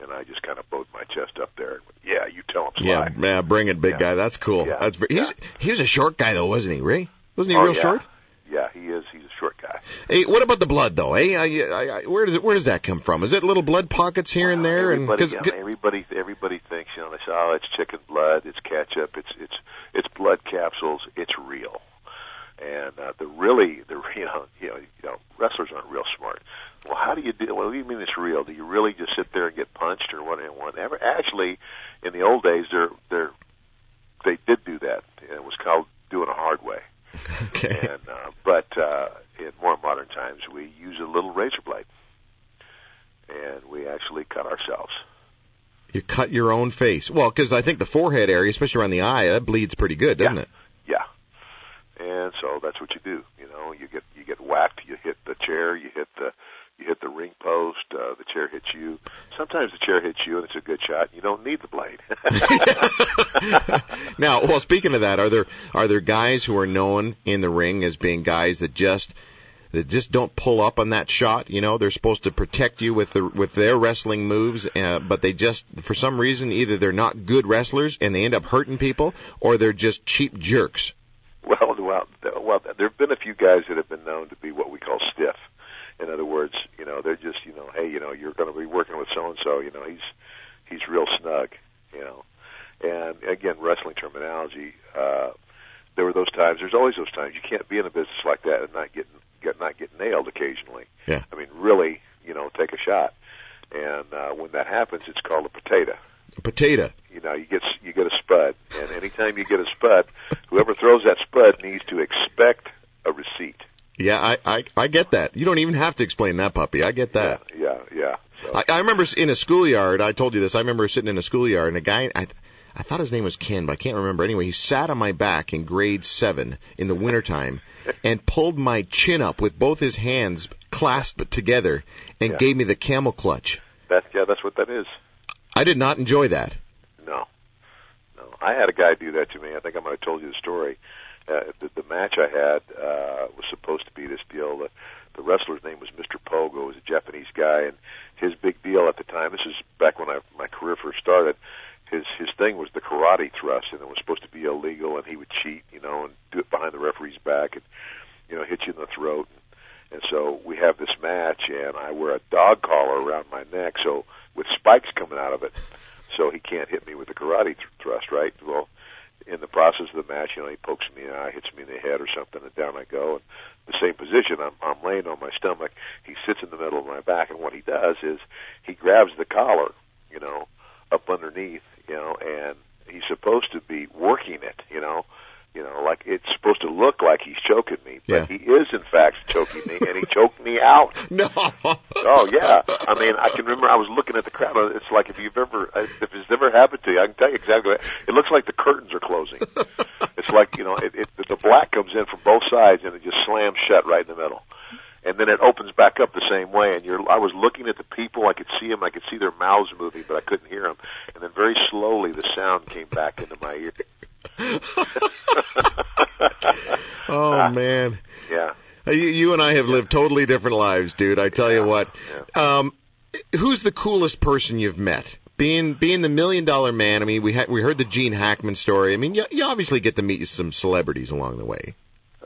And I just kind of bowed my chest up there. And went, yeah, you tell him, Sly. Yeah, yeah, bring it, big Yeah. guy. That's cool. Yeah. That's very, he's Yeah. he was a short guy though, wasn't he? Ray? Wasn't he Oh, real yeah. short? Yeah, he is. He's a short guy. Hey, what about the blood though? Hey, I, I, I, where does it where does that come from? Is it little blood pockets here and uh, there? And everybody, 'cause- yeah, everybody, everybody thinks, you know, they say, oh, it's chicken blood, it's ketchup, it's it's it's blood capsules. It's real. And uh, the really, the you know, you know, you know, wrestlers aren't real smart. Well, how do you do? Well, what do you mean it's real? Do you really just sit there and get punched or what- And whatever? Actually, in the old days, they're they're they did do that. It was called doing a hard way. okay. And uh, but uh, in more modern times, we use a little razor blade, and we actually cut ourselves. You cut your own face. Well, because I think the forehead area, especially around the eye, that bleeds pretty good, doesn't Yeah. it? And so that's what you do. You know, you get you get whacked. You hit the chair. You hit the you hit the ring post. Uh, the chair hits you. Sometimes the chair hits you, and it's a good shot. You don't need the blade. now, well, speaking of that, are there are there guys who are known in the ring as being guys that just that just don't pull up on that shot? You know, they're supposed to protect you with the with their wrestling moves, uh, but they just for some reason either they're not good wrestlers and they end up hurting people, or they're just cheap jerks. Well, well, well. There have been a few guys that have been known to be what we call stiff. In other words, you know, they're just, you know, hey, you know, you're going to be working with so and so. You know, he's he's real snug. You know, and again, wrestling terminology. Uh, there were those times. There's always those times. You can't be in a business like that and not get get not get nailed occasionally. Yeah. I mean, really, you know, take a shot. And uh, when that happens, it's called a potato. Potato. You know, you get you get a spud, and anytime you get a spud, whoever throws that spud needs to expect a receipt. Yeah, I, I I get that. You don't even have to explain that, puppy. I get that. Yeah, yeah, yeah. So, I, I remember in a schoolyard. I told you this. I remember sitting in a schoolyard, and a guy. I, I thought his name was Ken, but I can't remember. Anyway, he sat on my back in grade seven in the wintertime and pulled my chin up with both his hands clasped together and Yeah. gave me the camel clutch. that yeah, that's what that is. I did not enjoy that. No, no. I had a guy do that to me. I think I might have told you the story. Uh, the, the match I had uh, was supposed to be this deal. The, the wrestler's name was Mr. Pogo. He was a Japanese guy, and his big deal at the time. This is back when I, my career first started. His his thing was the karate thrust, and it was supposed to be illegal. And he would cheat, you know, and do it behind the referee's back, and you know, hit you in the throat. And, and so we have this match, and I wear a dog collar around my neck, so with spikes coming out of it, so he can't hit me with the karate th- thrust, right? Well, in the process of the match, you know, he pokes me in the eye, hits me in the head or something, and down I go. And the same position, I'm, I'm laying on my stomach. He sits in the middle of my back, and what he does is he grabs the collar, you know, up underneath, you know, and he's supposed to be working it, you know, you know, like it's supposed to look like he's choking me, but Yeah. he is in fact choking me, and he choked me out. No. Oh yeah, I mean, I can remember I was looking at the crowd. It's like if you've ever, uh, if it's ever happened to you, I can tell you exactly. What, it looks like the curtains are closing. It's like you know, it, it, the black comes in from both sides and it just slams shut right in the middle, and then it opens back up the same way. And you're, I was looking at the people. I could see them. I could see their mouths moving, but I couldn't hear them. And then very slowly, the sound came back into my ear. Oh man. Yeah. Uh, You, you and I have lived totally different lives, dude. I tell you what. Um, who's the coolest person you've met? Being being the million dollar man. I mean, we had we heard the Gene Hackman story. I mean, you, you obviously get to meet some celebrities along the way.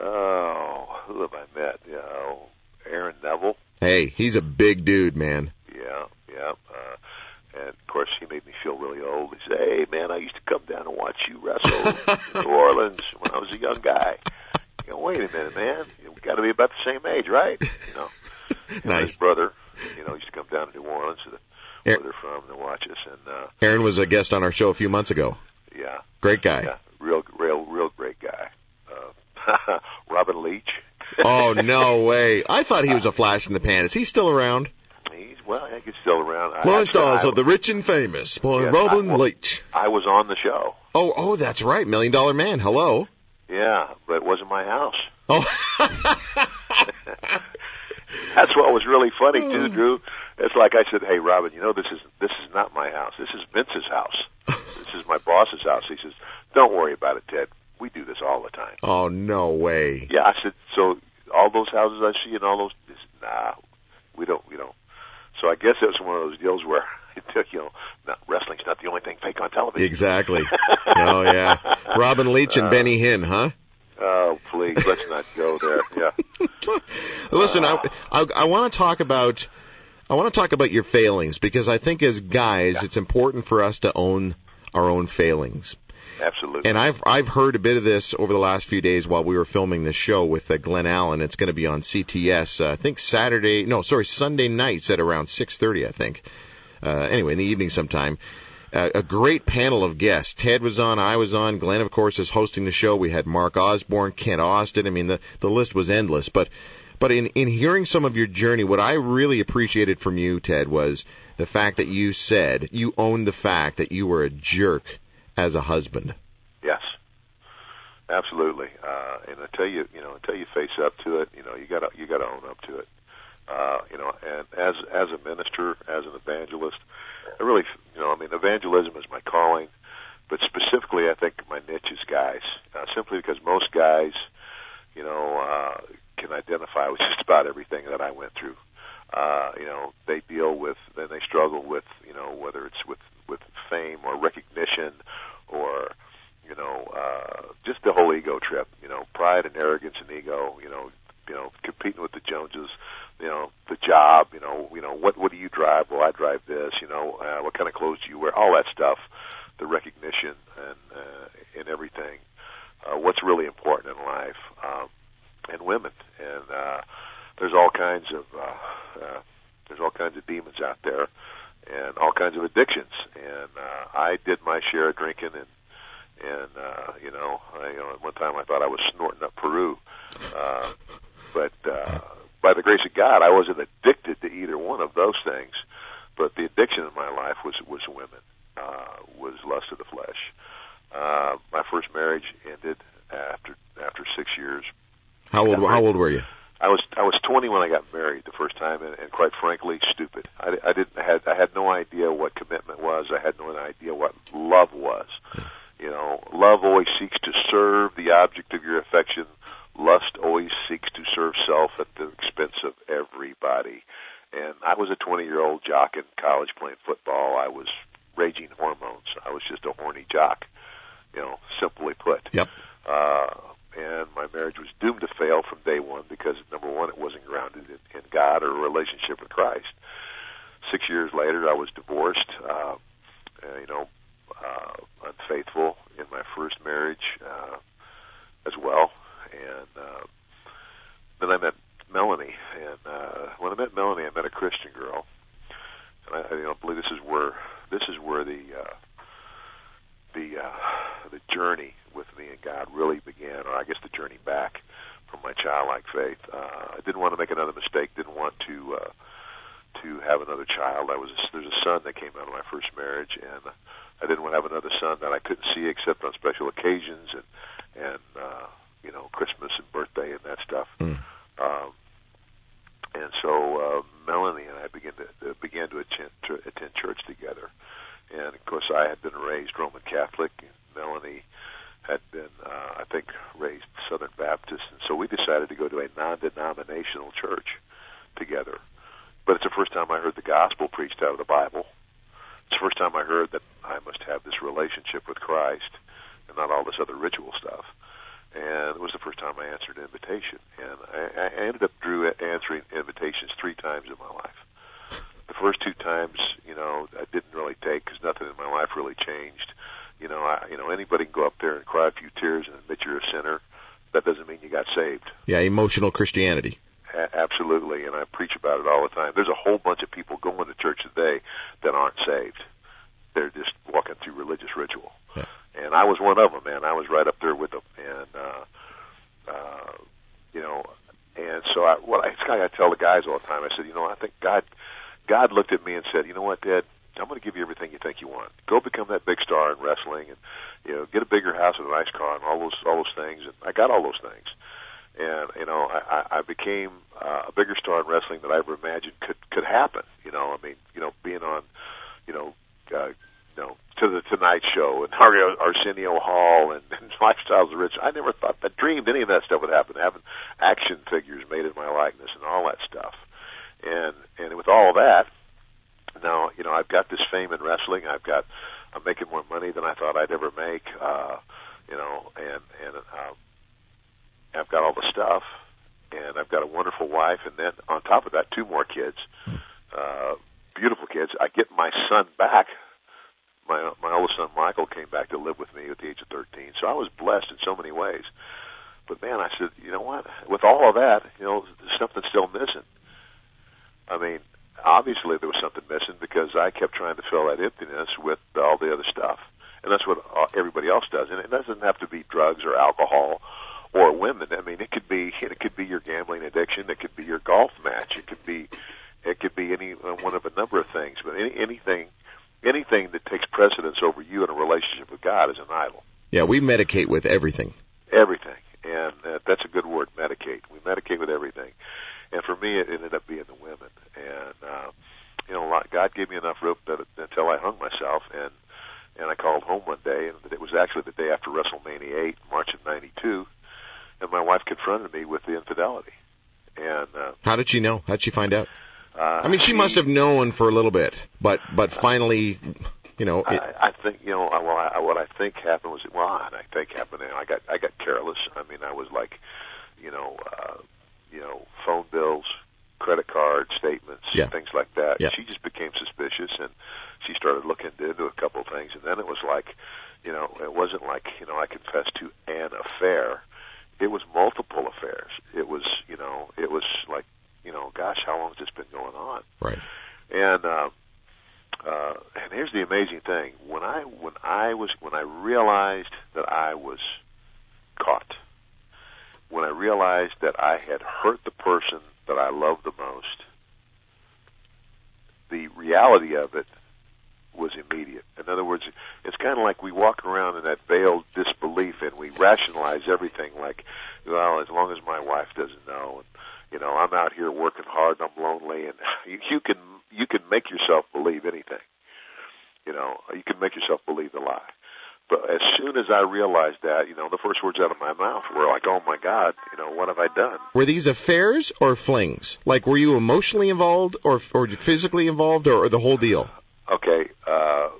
Oh, who have I met? You know, Aaron Neville. Hey, he's a big dude, man. Yeah, yeah. And of course, he made me feel really old. He said, "Hey, man, I used to come down and watch you wrestle in New Orleans when I was a young guy." You know, wait a minute, man. We got to be about the same age, right? You know, and Nice. his brother, you know, used to come down to New Orleans, to the, where they're from, to watch us, and uh, Aaron was a guest on our show a few months ago. yeah, Great guy. yeah, real, real, real great guy. Uh, Robin Leach. Oh no way! I thought he was a flash in the pan. Is he still around? He's well, I think he's still around. I- Stars of the Rich and Famous by Yes, Robin I- Leach. I was on the show. Oh, oh, that's right, Million Dollar Man. Hello. Yeah, but it wasn't my house. Oh, That's what was really funny too, oh. Drew. It's like I said, "Hey, Robin, you know this is this is not my house. This is Vince's house. This is my boss's house." He says, "Don't worry about it, Ted. We do this all the time." oh no way. Yeah, I said, "So all those houses I see and all those, said, nah, we don't, we don't." So I guess it was one of those deals where it took, you know, not, wrestling's not the only thing fake on television. Exactly. Oh yeah. Robin Leach and uh, Benny Hinn, huh? Oh, please, let's not go there. Yeah. Listen, I I, I want to talk about I want to talk about your failings because I think as guys, it's important for us to own our own failings. Absolutely. And I've I've heard a bit of this over the last few days while we were filming this show with uh, Glenn Allen. It's going to be on CTS. Uh, I think Saturday, no, sorry, Sunday nights at around 6:30. I think. Uh, anyway, in the evening sometime. Uh, a great panel of guests. Ted was on, I was on. Glenn, of course, is hosting the show. We had Mark Osborne, Kent Austin. I mean, the the list was endless. But but in in hearing some of your journey, what I really appreciated from you, Ted, was the fact that you said you owned the fact that you were a jerk as a husband. Yes, absolutely. Uh, and until you, you know, until you face up to it, you know, you got to you got to own up to it. Uh, you know, and as as a minister, as an evangelist, I really, you know, I mean, evangelism is my calling, but specifically, I think my niche is guys. Uh, simply because most guys, you know, uh, can identify with just about everything that I went through. Uh, you know, they deal with, then they struggle with, you know, whether it's with with fame or recognition or you know, uh, just the whole ego trip, you know, pride and arrogance and ego, you know, you know, competing with the Joneses, you know, the job, you know, you know, what what do you drive? Well, I drive this, you know, uh, what kind of clothes do you wear? All that stuff, the recognition and uh, and everything. Uh, what's really important in life, um, and women, and uh, there's all kinds of uh, uh, there's all kinds of demons out there, and all kinds of addictions. And uh, I did my share of drinking and and uh, you know, I, you know, at one time I thought I was snorting up Peru, uh, but uh, by the grace of God, I wasn't addicted to either one of those things. But the addiction in my life was was women, uh, was lust of the flesh. Uh, my first marriage ended after after six years. How old how old were you? I was I was 20 when I got married the first time, and, and quite frankly, stupid. I, I didn't I had I had no idea what commitment was. I had no idea what love was. You know, love always seeks to serve the object of your affection. Lust always seeks to serve self at the expense of everybody. And I was a 20 year old jock in college playing football. I was raging hormones. I was just a horny jock. You know, simply put. Yep. Uh, and my marriage was doomed to fail from day one because number one, it wasn't grounded in, in God or a relationship with Christ. Six years later, I was divorced. Uh, uh, you know, uh, unfaithful. in my first marriage uh, as well, and uh, then I met Melanie, and uh, when I met Melanie, I met a Christian girl, and I, I you know, believe this is where this is where the uh, the uh, the journey with me and God really began, or I guess the journey back from my childlike faith. Uh, I didn't want to make another mistake. Didn't want to uh, to have another child. I was there's a son that came out of my first marriage, and I didn't want to have another son that I couldn't see except on special occasions and and uh, you know Christmas and birthday and that stuff. Mm. Um, and so uh, Melanie and I began to uh, began to attend to attend church together. And of course, I had been raised Roman Catholic. And Melanie had been, uh, I think, raised Southern Baptist, and so we decided to go to a non-denominational church together. But it's the first time I heard the gospel preached out of the Bible. It's the first time I heard that I must have this relationship with Christ and not all this other ritual stuff. And it was the first time I answered an invitation. And I, I ended up Drew answering invitations three times in my life. First two times, you know, I didn't really take because nothing in my life really changed. You know, I, you know, anybody can go up there and cry a few tears and admit you're a sinner. That doesn't mean you got saved. Yeah, emotional Christianity. A- absolutely, and I preach about it all the time. There's a whole bunch of people going to church today that aren't saved. They're just walking through religious ritual. Yeah. And I was one of them, man. I was right up there with them, and uh, uh, you know, and so I, what I, it's kind of I tell the guys all the time. I said, you know, I think God, God looked at me and said, you know what, Dad, I'm going to give you everything you think you want. Go become that big star in wrestling, and you know, get a bigger house and a nice car, and all those all those things. And I got all those things, and you know, I, I became uh, a bigger star in wrestling than I ever imagined could could happen. You know, I mean, you know, being on, you know, uh, you know, to the Tonight Show and Ar- Arsenio Hall and, and Lifestyles of Rich. I never thought, I dreamed any of that stuff would happen. Having action figures made in my likeness and all that stuff, and and with all that, now you know I've got this fame in wrestling. I've got I'm making more money than I thought I'd ever make. Uh, you know, and and um, I've got all the stuff, and I've got a wonderful wife, and then on top of that, two more kids, uh, beautiful kids. I get my son back. My my oldest son Michael came back to live with me at the age of 13, so I was blessed in so many ways. But man, I said, you know what? With all of that, you know, there's something still missing. I mean, obviously there was something missing because I kept trying to fill that emptiness with all the other stuff, and that's what uh, everybody else does. And it doesn't have to be drugs or alcohol or women. I mean, it could be it could be your gambling addiction. It could be your golf match. It could be it could be any uh, one of a number of things. But any, anything anything that takes precedence over you in a relationship with God is an idol. Yeah, we medicate with everything. Everything, and uh, that's a good word. Medicate. We medicate with everything. And for me, it ended up being the women. And uh, you know, a lot- God gave me enough rope that until I hung myself, and and I called home one day, and it was actually the day after WrestleMania 8, March of '92, and my wife confronted me with the infidelity. And uh, How did she know? How'd she find out? uh, I mean, she must have known for a little bit, but but finally, you know, it, I, I think you know. I- Well, I, what I think happened was well, I think happened. And I got I got careless. I mean, I was like, you know, uh, you know, phone bills, credit card statements, Yeah. things like that. Yeah. She just became suspicious, and she started looking into a couple of things. And then it was like, you know, it wasn't like you know I confessed to an affair. It was multiple affairs. It was, you know, it was like, you know, gosh, how long has this been going on? right. And uh, uh, and here's the amazing thing: when I when I was when I realized that I was caught, when I realized that I had hurt the person that I loved the most, the reality of it was immediate. In other words, it's kind of like we walk around in that veiled disbelief and we rationalize everything like, well, as long as my wife doesn't know, and you know, I'm out here working hard and I'm lonely, and you, you can you can make yourself believe anything. You know, you can make yourself believe the lie. But as soon as I realized that, you know, the first words out of my mouth were like, "Oh my God, you know, what have I done?" Were these affairs or flings? Like, were you emotionally involved or or physically involved or, or the whole deal? Okay, uh,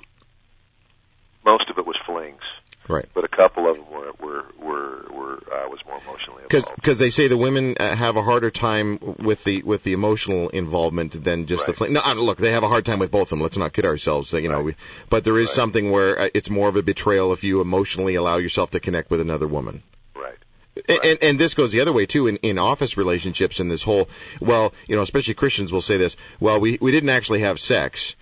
most of it was flings. Right. But a couple of them were were were, were uh, was more emotionally involved. Because they say the women uh, have a harder time with the with the emotional involvement than just the Right. fling. No, uh, look, they have a hard time with both of them. Let's not kid ourselves. You know, Right. but there is Right. something where uh, it's more of a betrayal if you emotionally allow yourself to connect with another woman. Right. And, and, and this goes the other way too in, in office relationships and this whole well you know especially Christians will say this well we we didn't actually have sex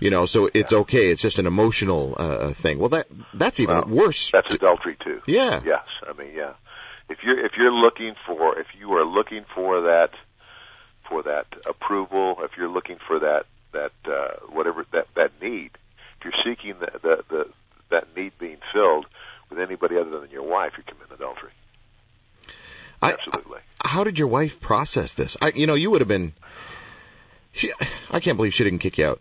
you know so it's okay it's just an emotional uh, thing well that that's even Well, worse That's adultery too. yeah Yes, I mean, yeah. If you're if you're looking for if you are looking for that for that approval, if you're looking for that that uh, whatever that that need, if you're seeking the, the the that need being filled with anybody other than your wife, you're committing adultery. I, Absolutely. how did your wife process this I you know you would have been she, I can't believe she didn't kick you out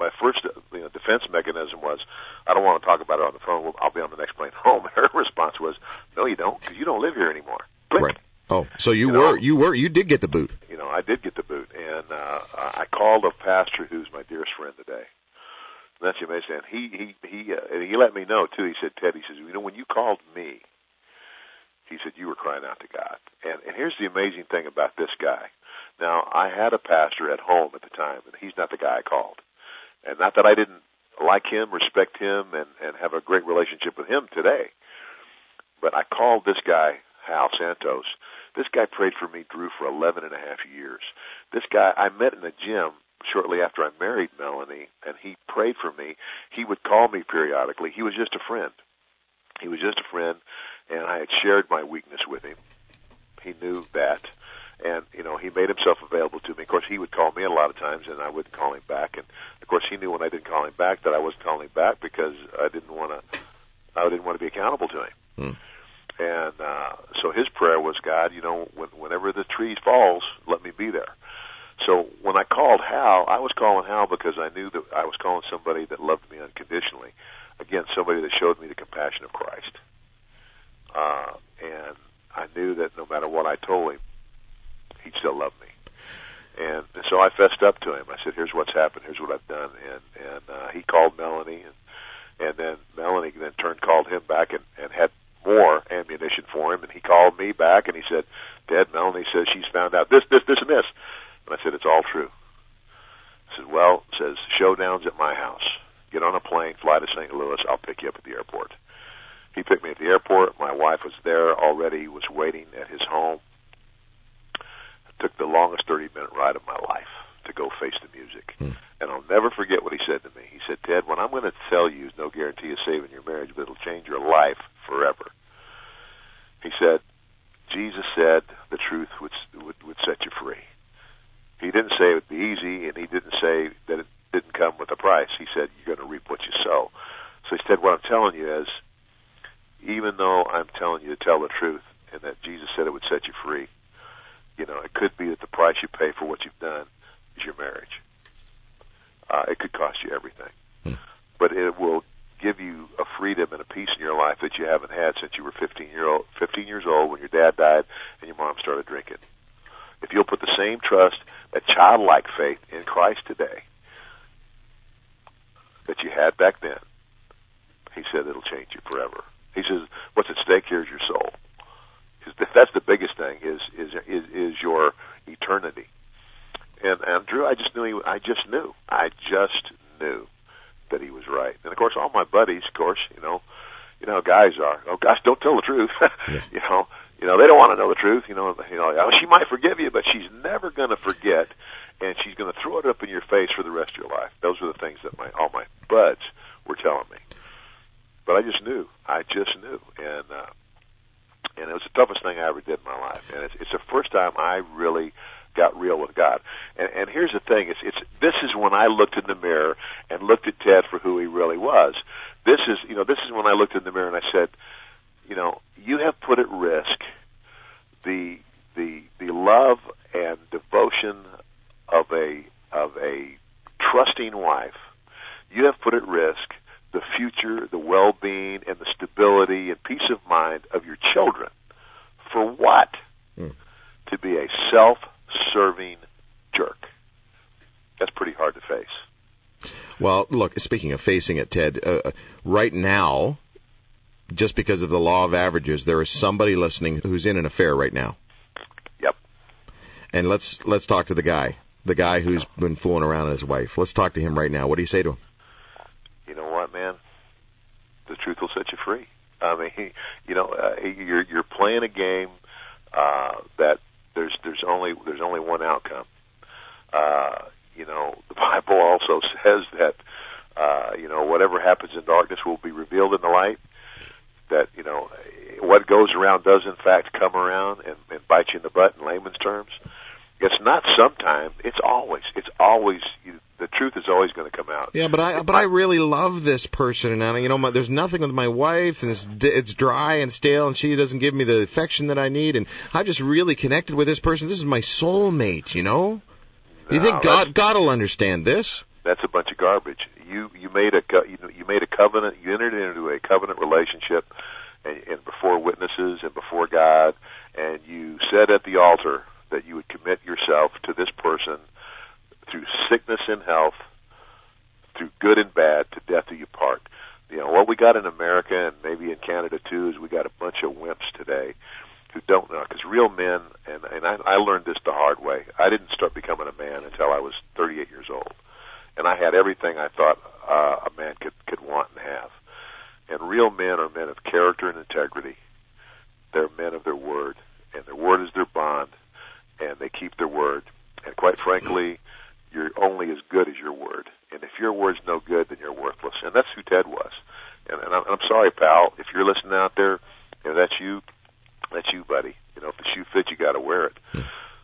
my first you know, defense mechanism was, I don't want to talk about it on the phone. Well, I'll be on the next plane home. Her response was, No, you don't, because you don't live here anymore. Right oh so you, You were know- you were you did get the boot you know, I did get the boot, and uh, I called a pastor who's my dearest friend today. And that's amazing. And he he he uh, and he let me know too. He said, Ted, he says, you know, when you called me, he said you were crying out to God. And and here's the amazing thing about this guy. Now, I had a pastor at home at the time, and he's not the guy I called. And not that I didn't like him, respect him, and and have a great relationship with him today. But I called this guy, Hal Santos. This guy prayed for me, Drew, for 11 and a half years. This guy, I met in the gym shortly after I married Melanie, and he prayed for me. He would call me periodically. He was just a friend. He was just a friend, and I had shared my weakness with him. He knew that, and you know, he made himself available to me. Of course, he would call me a lot of times, and I wouldn't call him back. And of course, he knew when I didn't call him back that I wasn't calling him back because I didn't want to. I didn't want to be accountable to him. Hmm. And uh, so his prayer was, God, you know, when, whenever the tree falls, let me be there. So when I called Hal, I was calling Hal because I knew that I was calling somebody that loved me unconditionally. Again, somebody that showed me the compassion of Christ. Uh, and I knew that no matter what I told him, he'd still love me. And so I fessed up to him. I said, "Here's what's happened. Here's what I've done." And and uh, he called Melanie, and and then Melanie then turned called him back and and had more ammunition for him. And he called me back and he said, "Dad, Melanie says she's found out this, this, this, and this." And I said, "It's all true." I said, "Well," says showdowns at my house. Get on a plane, fly to St. Louis. I'll pick you up at the airport. He picked me at the airport. My wife was there already. Was waiting at his home. Took the longest 30 minute ride of my life to go face the music. Hmm. And I'll never forget what he said to me. He said, Ted, what I'm going to tell you is no guarantee of saving your marriage, but it'll change your life forever. He said, Jesus said the truth would, would, would set you free. He didn't say it would be easy, and he didn't say that it didn't come with a price. He said, you're going to reap what you sow. So he said, what I'm telling you is, even though I'm telling you to tell the truth and that Jesus said it would set you free, you know, it could be that the price you pay for what you've done is your marriage. Uh, it could cost you everything. Hmm. But it will give you a freedom and a peace in your life that you haven't had since you were 15 year old, 15 years old when your dad died and your mom started drinking. If you'll put the same trust, that childlike faith in Christ today that you had back then, he said it'll change you forever. He says, "What's at stake here is your soul." Because that's the biggest thing is is is, is your eternity. And and Drew, I just knew he, I just knew, I just knew that he was right. And of course, all my buddies, of course, you know, you know how guys are. Oh gosh, don't tell the truth. Yeah. you know, you know they don't want to know the truth. You know, you know, oh, she might forgive you, but she's never going to forget, and she's going to throw it up in your face for the rest of your life. Those were the things that my all my buds were telling me. But I just knew. I just knew, and uh, and it was the toughest thing I ever did in my life. And it's, it's the first time I really got real with God. And, and here's the thing: it's, it's this is when I looked in the mirror and looked at Ted for who he really was. This is, you know, this is when I looked in the mirror and I said, you know, you have put at risk the the the love and devotion of a of a trusting wife. You have put at risk the future, the well-being, and the stability and peace of mind of your children. For what? Hmm. To be a self-serving jerk. That's pretty hard to face. Well, look, speaking of facing it, Ted, uh, right now, just because of the law of averages, there is somebody listening who's in an affair right now. Yep. And let's let's talk to the guy, the guy who's been fooling around with his wife. Let's talk to him right now. What do you say to him? You know what, man? The truth will set you free. I mean, you know, uh, you're you're playing a game uh, that there's there's only there's only one outcome. Uh, you know, the Bible also says that uh, you know whatever happens in darkness will be revealed in the light. That you know what goes around does in fact come around and, and bite you in the butt in layman's terms. It's not sometime. It's always. It's always. You, the truth is always going to come out. Yeah, but I but I really love this person, and I, you know, my, there's nothing with my wife, and it's it's dry and stale, and she doesn't give me the affection that I need, and I've just really connected with this person. This is my soulmate, you know. You No, think God God will understand this? That's a bunch of garbage. You you made a you, you made a covenant. You entered into a covenant relationship, and, and before witnesses and before God, and you said at the altar that you would commit yourself to this person through sickness and health, through good and bad, to death do you part. You know what we got in America and maybe in Canada too is we got a bunch of wimps today who don't know because real men and and I, I learned this the hard way. I didn't start becoming a man until I was 38 years old, and I had everything I thought uh, a man could could want and have. And real men are men of character and integrity. They're men of their word, and their word is their bond, and they keep their word. And quite frankly, you're only as good as your word. And if your word's no good, then you're worthless. And that's who Ted was. And, and I'm, I'm sorry, pal, if you're listening out there, you know, that's you. That's you, buddy. You know, if the shoe fits, you got to wear it. Hmm.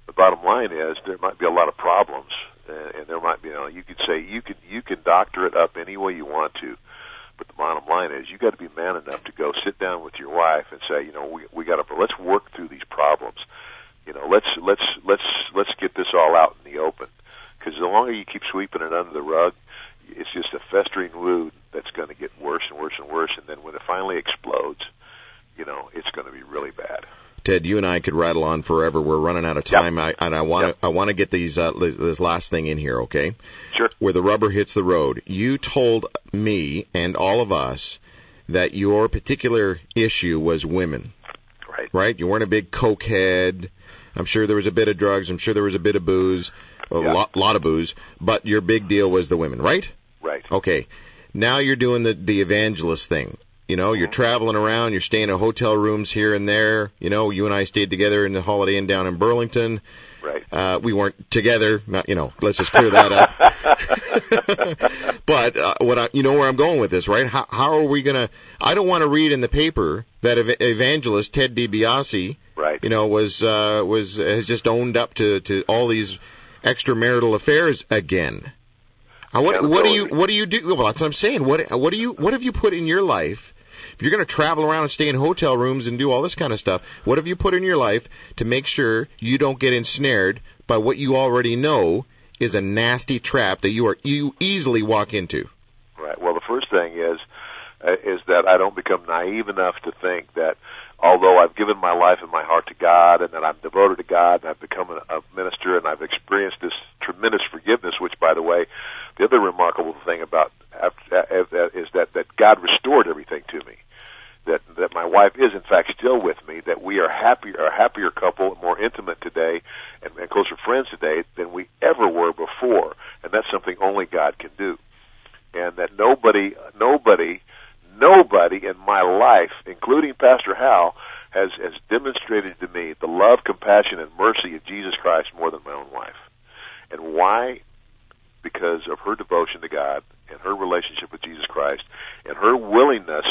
The bottom line is there might be a lot of problems, and, and there might be. You know, you could say you can you can doctor it up any way you want to, but the bottom line is you got to be man enough to go sit down with your wife and say, you know, we we got to let's work through these problems. You know, let's let's let's let's get this all out in the open. Because the longer you keep sweeping it under the rug, it's just a festering wound that's going to get worse and worse and worse. And then when it finally explodes, you know, it's going to be really bad. Ted, you and I could rattle on forever. We're running out of time, I, and I want to Yep. I want to get these uh, this last thing in here, okay? Sure. Where the rubber hits the road. You told me and all of us that your particular issue was women, Right. right? You weren't a big cokehead. I'm sure there was a bit of drugs. I'm sure there was a bit of booze, a Yeah. lot, lot of booze. But your big deal was the women, right? Right. Okay. Now you're doing the the evangelist thing. You know, you're traveling around, you're staying in hotel rooms here and there. You know, you and I stayed together in the Holiday Inn down in Burlington. Right. Uh, we weren't together. Not, you know, let's just clear that up. but uh, what I, you know where I'm going with this, right? How, how are we gonna? I don't want to read in the paper that ev- evangelist Ted DiBiase, Right. you know, was uh, was has just owned up to to all these extramarital affairs again. Uh, what what do you what do you do? Well, that's what I'm saying. What what do you what have you put in your life? If you're going to travel around and stay in hotel rooms and do all this kind of stuff, what have you put in your life to make sure you don't get ensnared by what you already know is a nasty trap that you are you easily walk into? Right. Well, the first thing is uh, is that I don't become naive enough to think that although I've given my life and my heart to God and that I'm devoted to God and I've become a, a minister and I've experienced this tremendous forgiveness, which, by the way, the other remarkable thing about after, uh, is that that God restored everything to me. That that my wife is in fact still with me. That we are happier, a happier couple, more intimate today, and, and closer friends today than we ever were before. And that's something only God can do and that nobody, nobody, nobody in my life, including Pastor Hal, has has demonstrated to me the love, compassion, and mercy of Jesus Christ more than my own wife. And why? Because of her devotion to God and her relationship with Jesus Christ and her willingness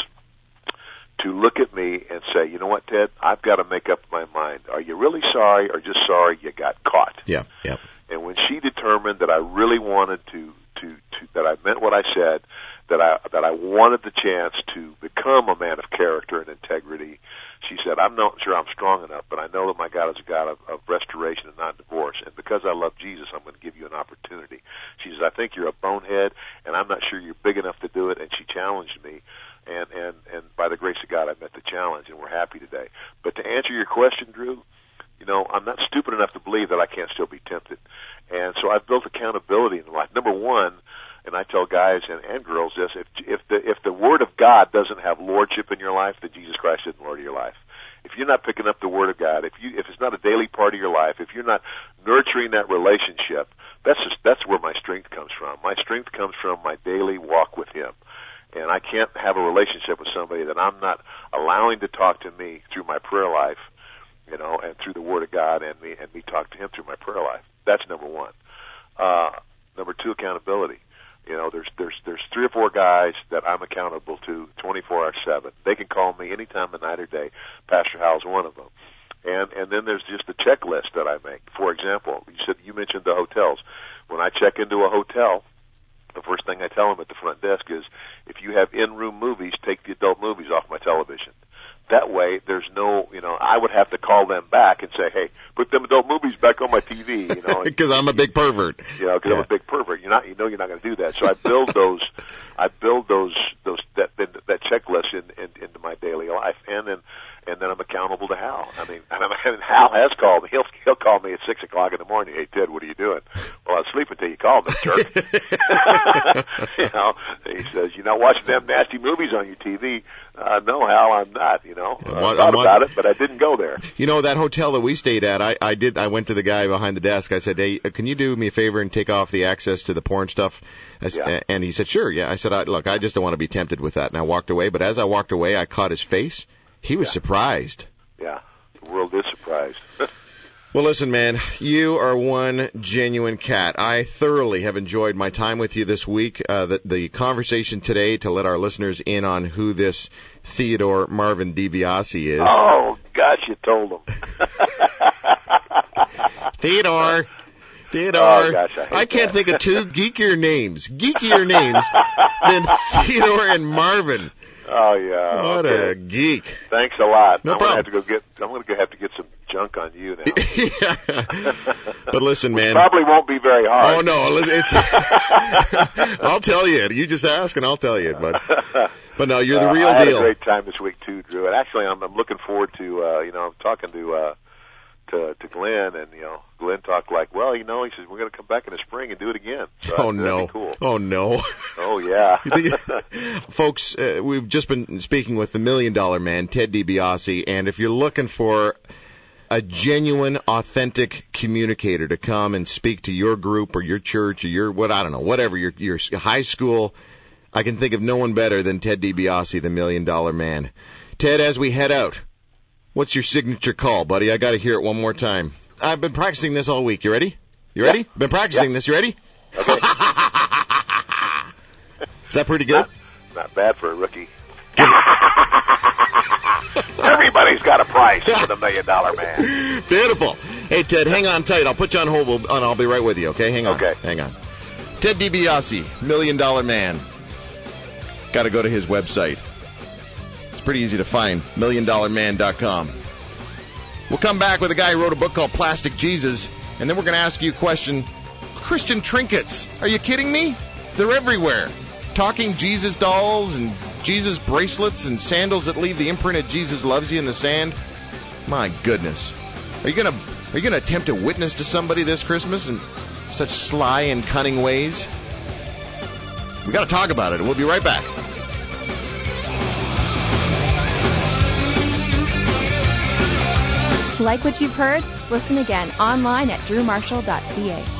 to look at me and say, you know what, Ted, I've got to make up my mind. Are you really sorry or just sorry you got caught? Yeah, yeah. And when she determined that I really wanted to, to, to that I meant what I said, that I that I wanted the chance to become a man of character and integrity, she said, "I'm not sure I'm strong enough, but I know that my God is a God of, of restoration and not divorce. And because I love Jesus, I'm going to give you an opportunity." She says, "I think you're a bonehead, and I'm not sure you're big enough to do it." And she challenged me, and and and by the grace of God, I met the challenge, and we're happy today. But to answer your question, Drew, you know, I'm not stupid enough to believe that I can't still be tempted. And so I've built accountability in life. Number one and I tell guys and, and girls this: if if the if the Word of God doesn't have lordship in your life, then Jesus Christ isn't Lord of your life. If you're not picking up the Word of God, if you if it's not a daily part of your life, if you're not nurturing that relationship, that's just that's where my strength comes from. My strength comes from my daily walk with Him. And I can't have a relationship with somebody that I'm not allowing to talk to me through my prayer life, you know, and through the Word of God, and me and me talk to Him through my prayer life. That's number one. Uh, number two, accountability. You know, there's there's there's three or four guys that I'm accountable to 24 hours seven. They can call me any time of night or day. Pastor Hal's one of them. And and then there's just the checklist that I make. For example, you said you mentioned the hotels. When I check into a hotel, the first thing I tell them at the front desk is, if you have in-room movies, take the adult movies off my television. That way, there's no, you know, I would have to call them back and say, hey, put them adult movies back on my TV, you know. Because I'm a big pervert. You know, because Yeah. I'm a big pervert. You're not, you know, you're not going to do that. So I build those, I build those, those that that, that checklist in, in, into my daily life, and then and then I'm accountable to Hal. I mean, and, I'm, and Hal has called me. He'll he'll call me at six o'clock in the morning. Hey Ted, what are you doing? Well, I was sleeping until you called me, jerk. you know, he says, "You're not watching them nasty movies on your TV." Uh, no, Hal, I'm not. You know, I thought about it, but I didn't go there. You know that hotel that we stayed at. I I did. I went to the guy behind the desk. I said, "Hey, uh, can you do me a favor and take off the access to the porn stuff?" I Yeah. And he said, "Sure." Yeah. I said, I, "Look, I just don't want to be tempted with that." And I walked away. But as I walked away, I caught his face. He was Yeah. surprised. Yeah, the world is surprised. Well, listen, man, you are one genuine cat. I thoroughly have enjoyed my time with you this week. Uh, the, the conversation today to let our listeners in on who this Theodore Marvin DiBiase is. oh gosh, you told him. Theodore. Theodore. Oh, gosh, I hate can't that. think of two geekier names, geekier names than Theodore and Marvin. Oh yeah. What okay. a geek. Thanks a lot. No I'm problem. gonna have to go get. I'm gonna have to get some junk on you now. but listen, man. Probably won't be very hard. Oh no, it's. I'll tell you. You just ask and I'll tell you. But but no, you're the Uh, real I had deal. a great time this week too, Drew. And actually, I'm, I'm looking forward to. uh You know, I'm talking to. uh to, to Glenn and you know Glenn talked like well you know he says we're going to come back in the spring and do it again so Oh no! cool Oh no! oh yeah Folks, uh, we've just been speaking with the Million Dollar Man, Ted DiBiase, and if you're looking for a genuine, authentic communicator to come and speak to your group or your church or your what I don't know, whatever your your high school, I can think of no one better than Ted DiBiase, the Million Dollar Man. Ted, as we head out, what's your signature call, buddy? I got to hear it one more time. I've been practicing this all week. You ready? You ready? Been practicing this. You ready? okay Is that pretty good? not bad for a rookie everybody's got a price for the million dollar man Beautiful. Hey, Ted, hang on tight. I'll put you on hold, we'll, and I'll be right with you, okay? Hang on. Okay. Hang on. Ted DiBiase, Million Dollar Man. Got to go to his website. Pretty easy to find, milliondollarman.com. We'll come back with a guy who wrote a book called Plastic Jesus, and then we're going to ask you a question. Christian trinkets. Are you kidding me? They're everywhere. Talking Jesus dolls and Jesus bracelets and sandals that leave the imprint of Jesus loves you in the sand. My goodness. Are you gonna are you gonna attempt to witness to somebody this Christmas in such sly and cunning ways? We gotta talk about it. We'll be right back. Like what you've heard? Listen again online at drewmarshall.ca.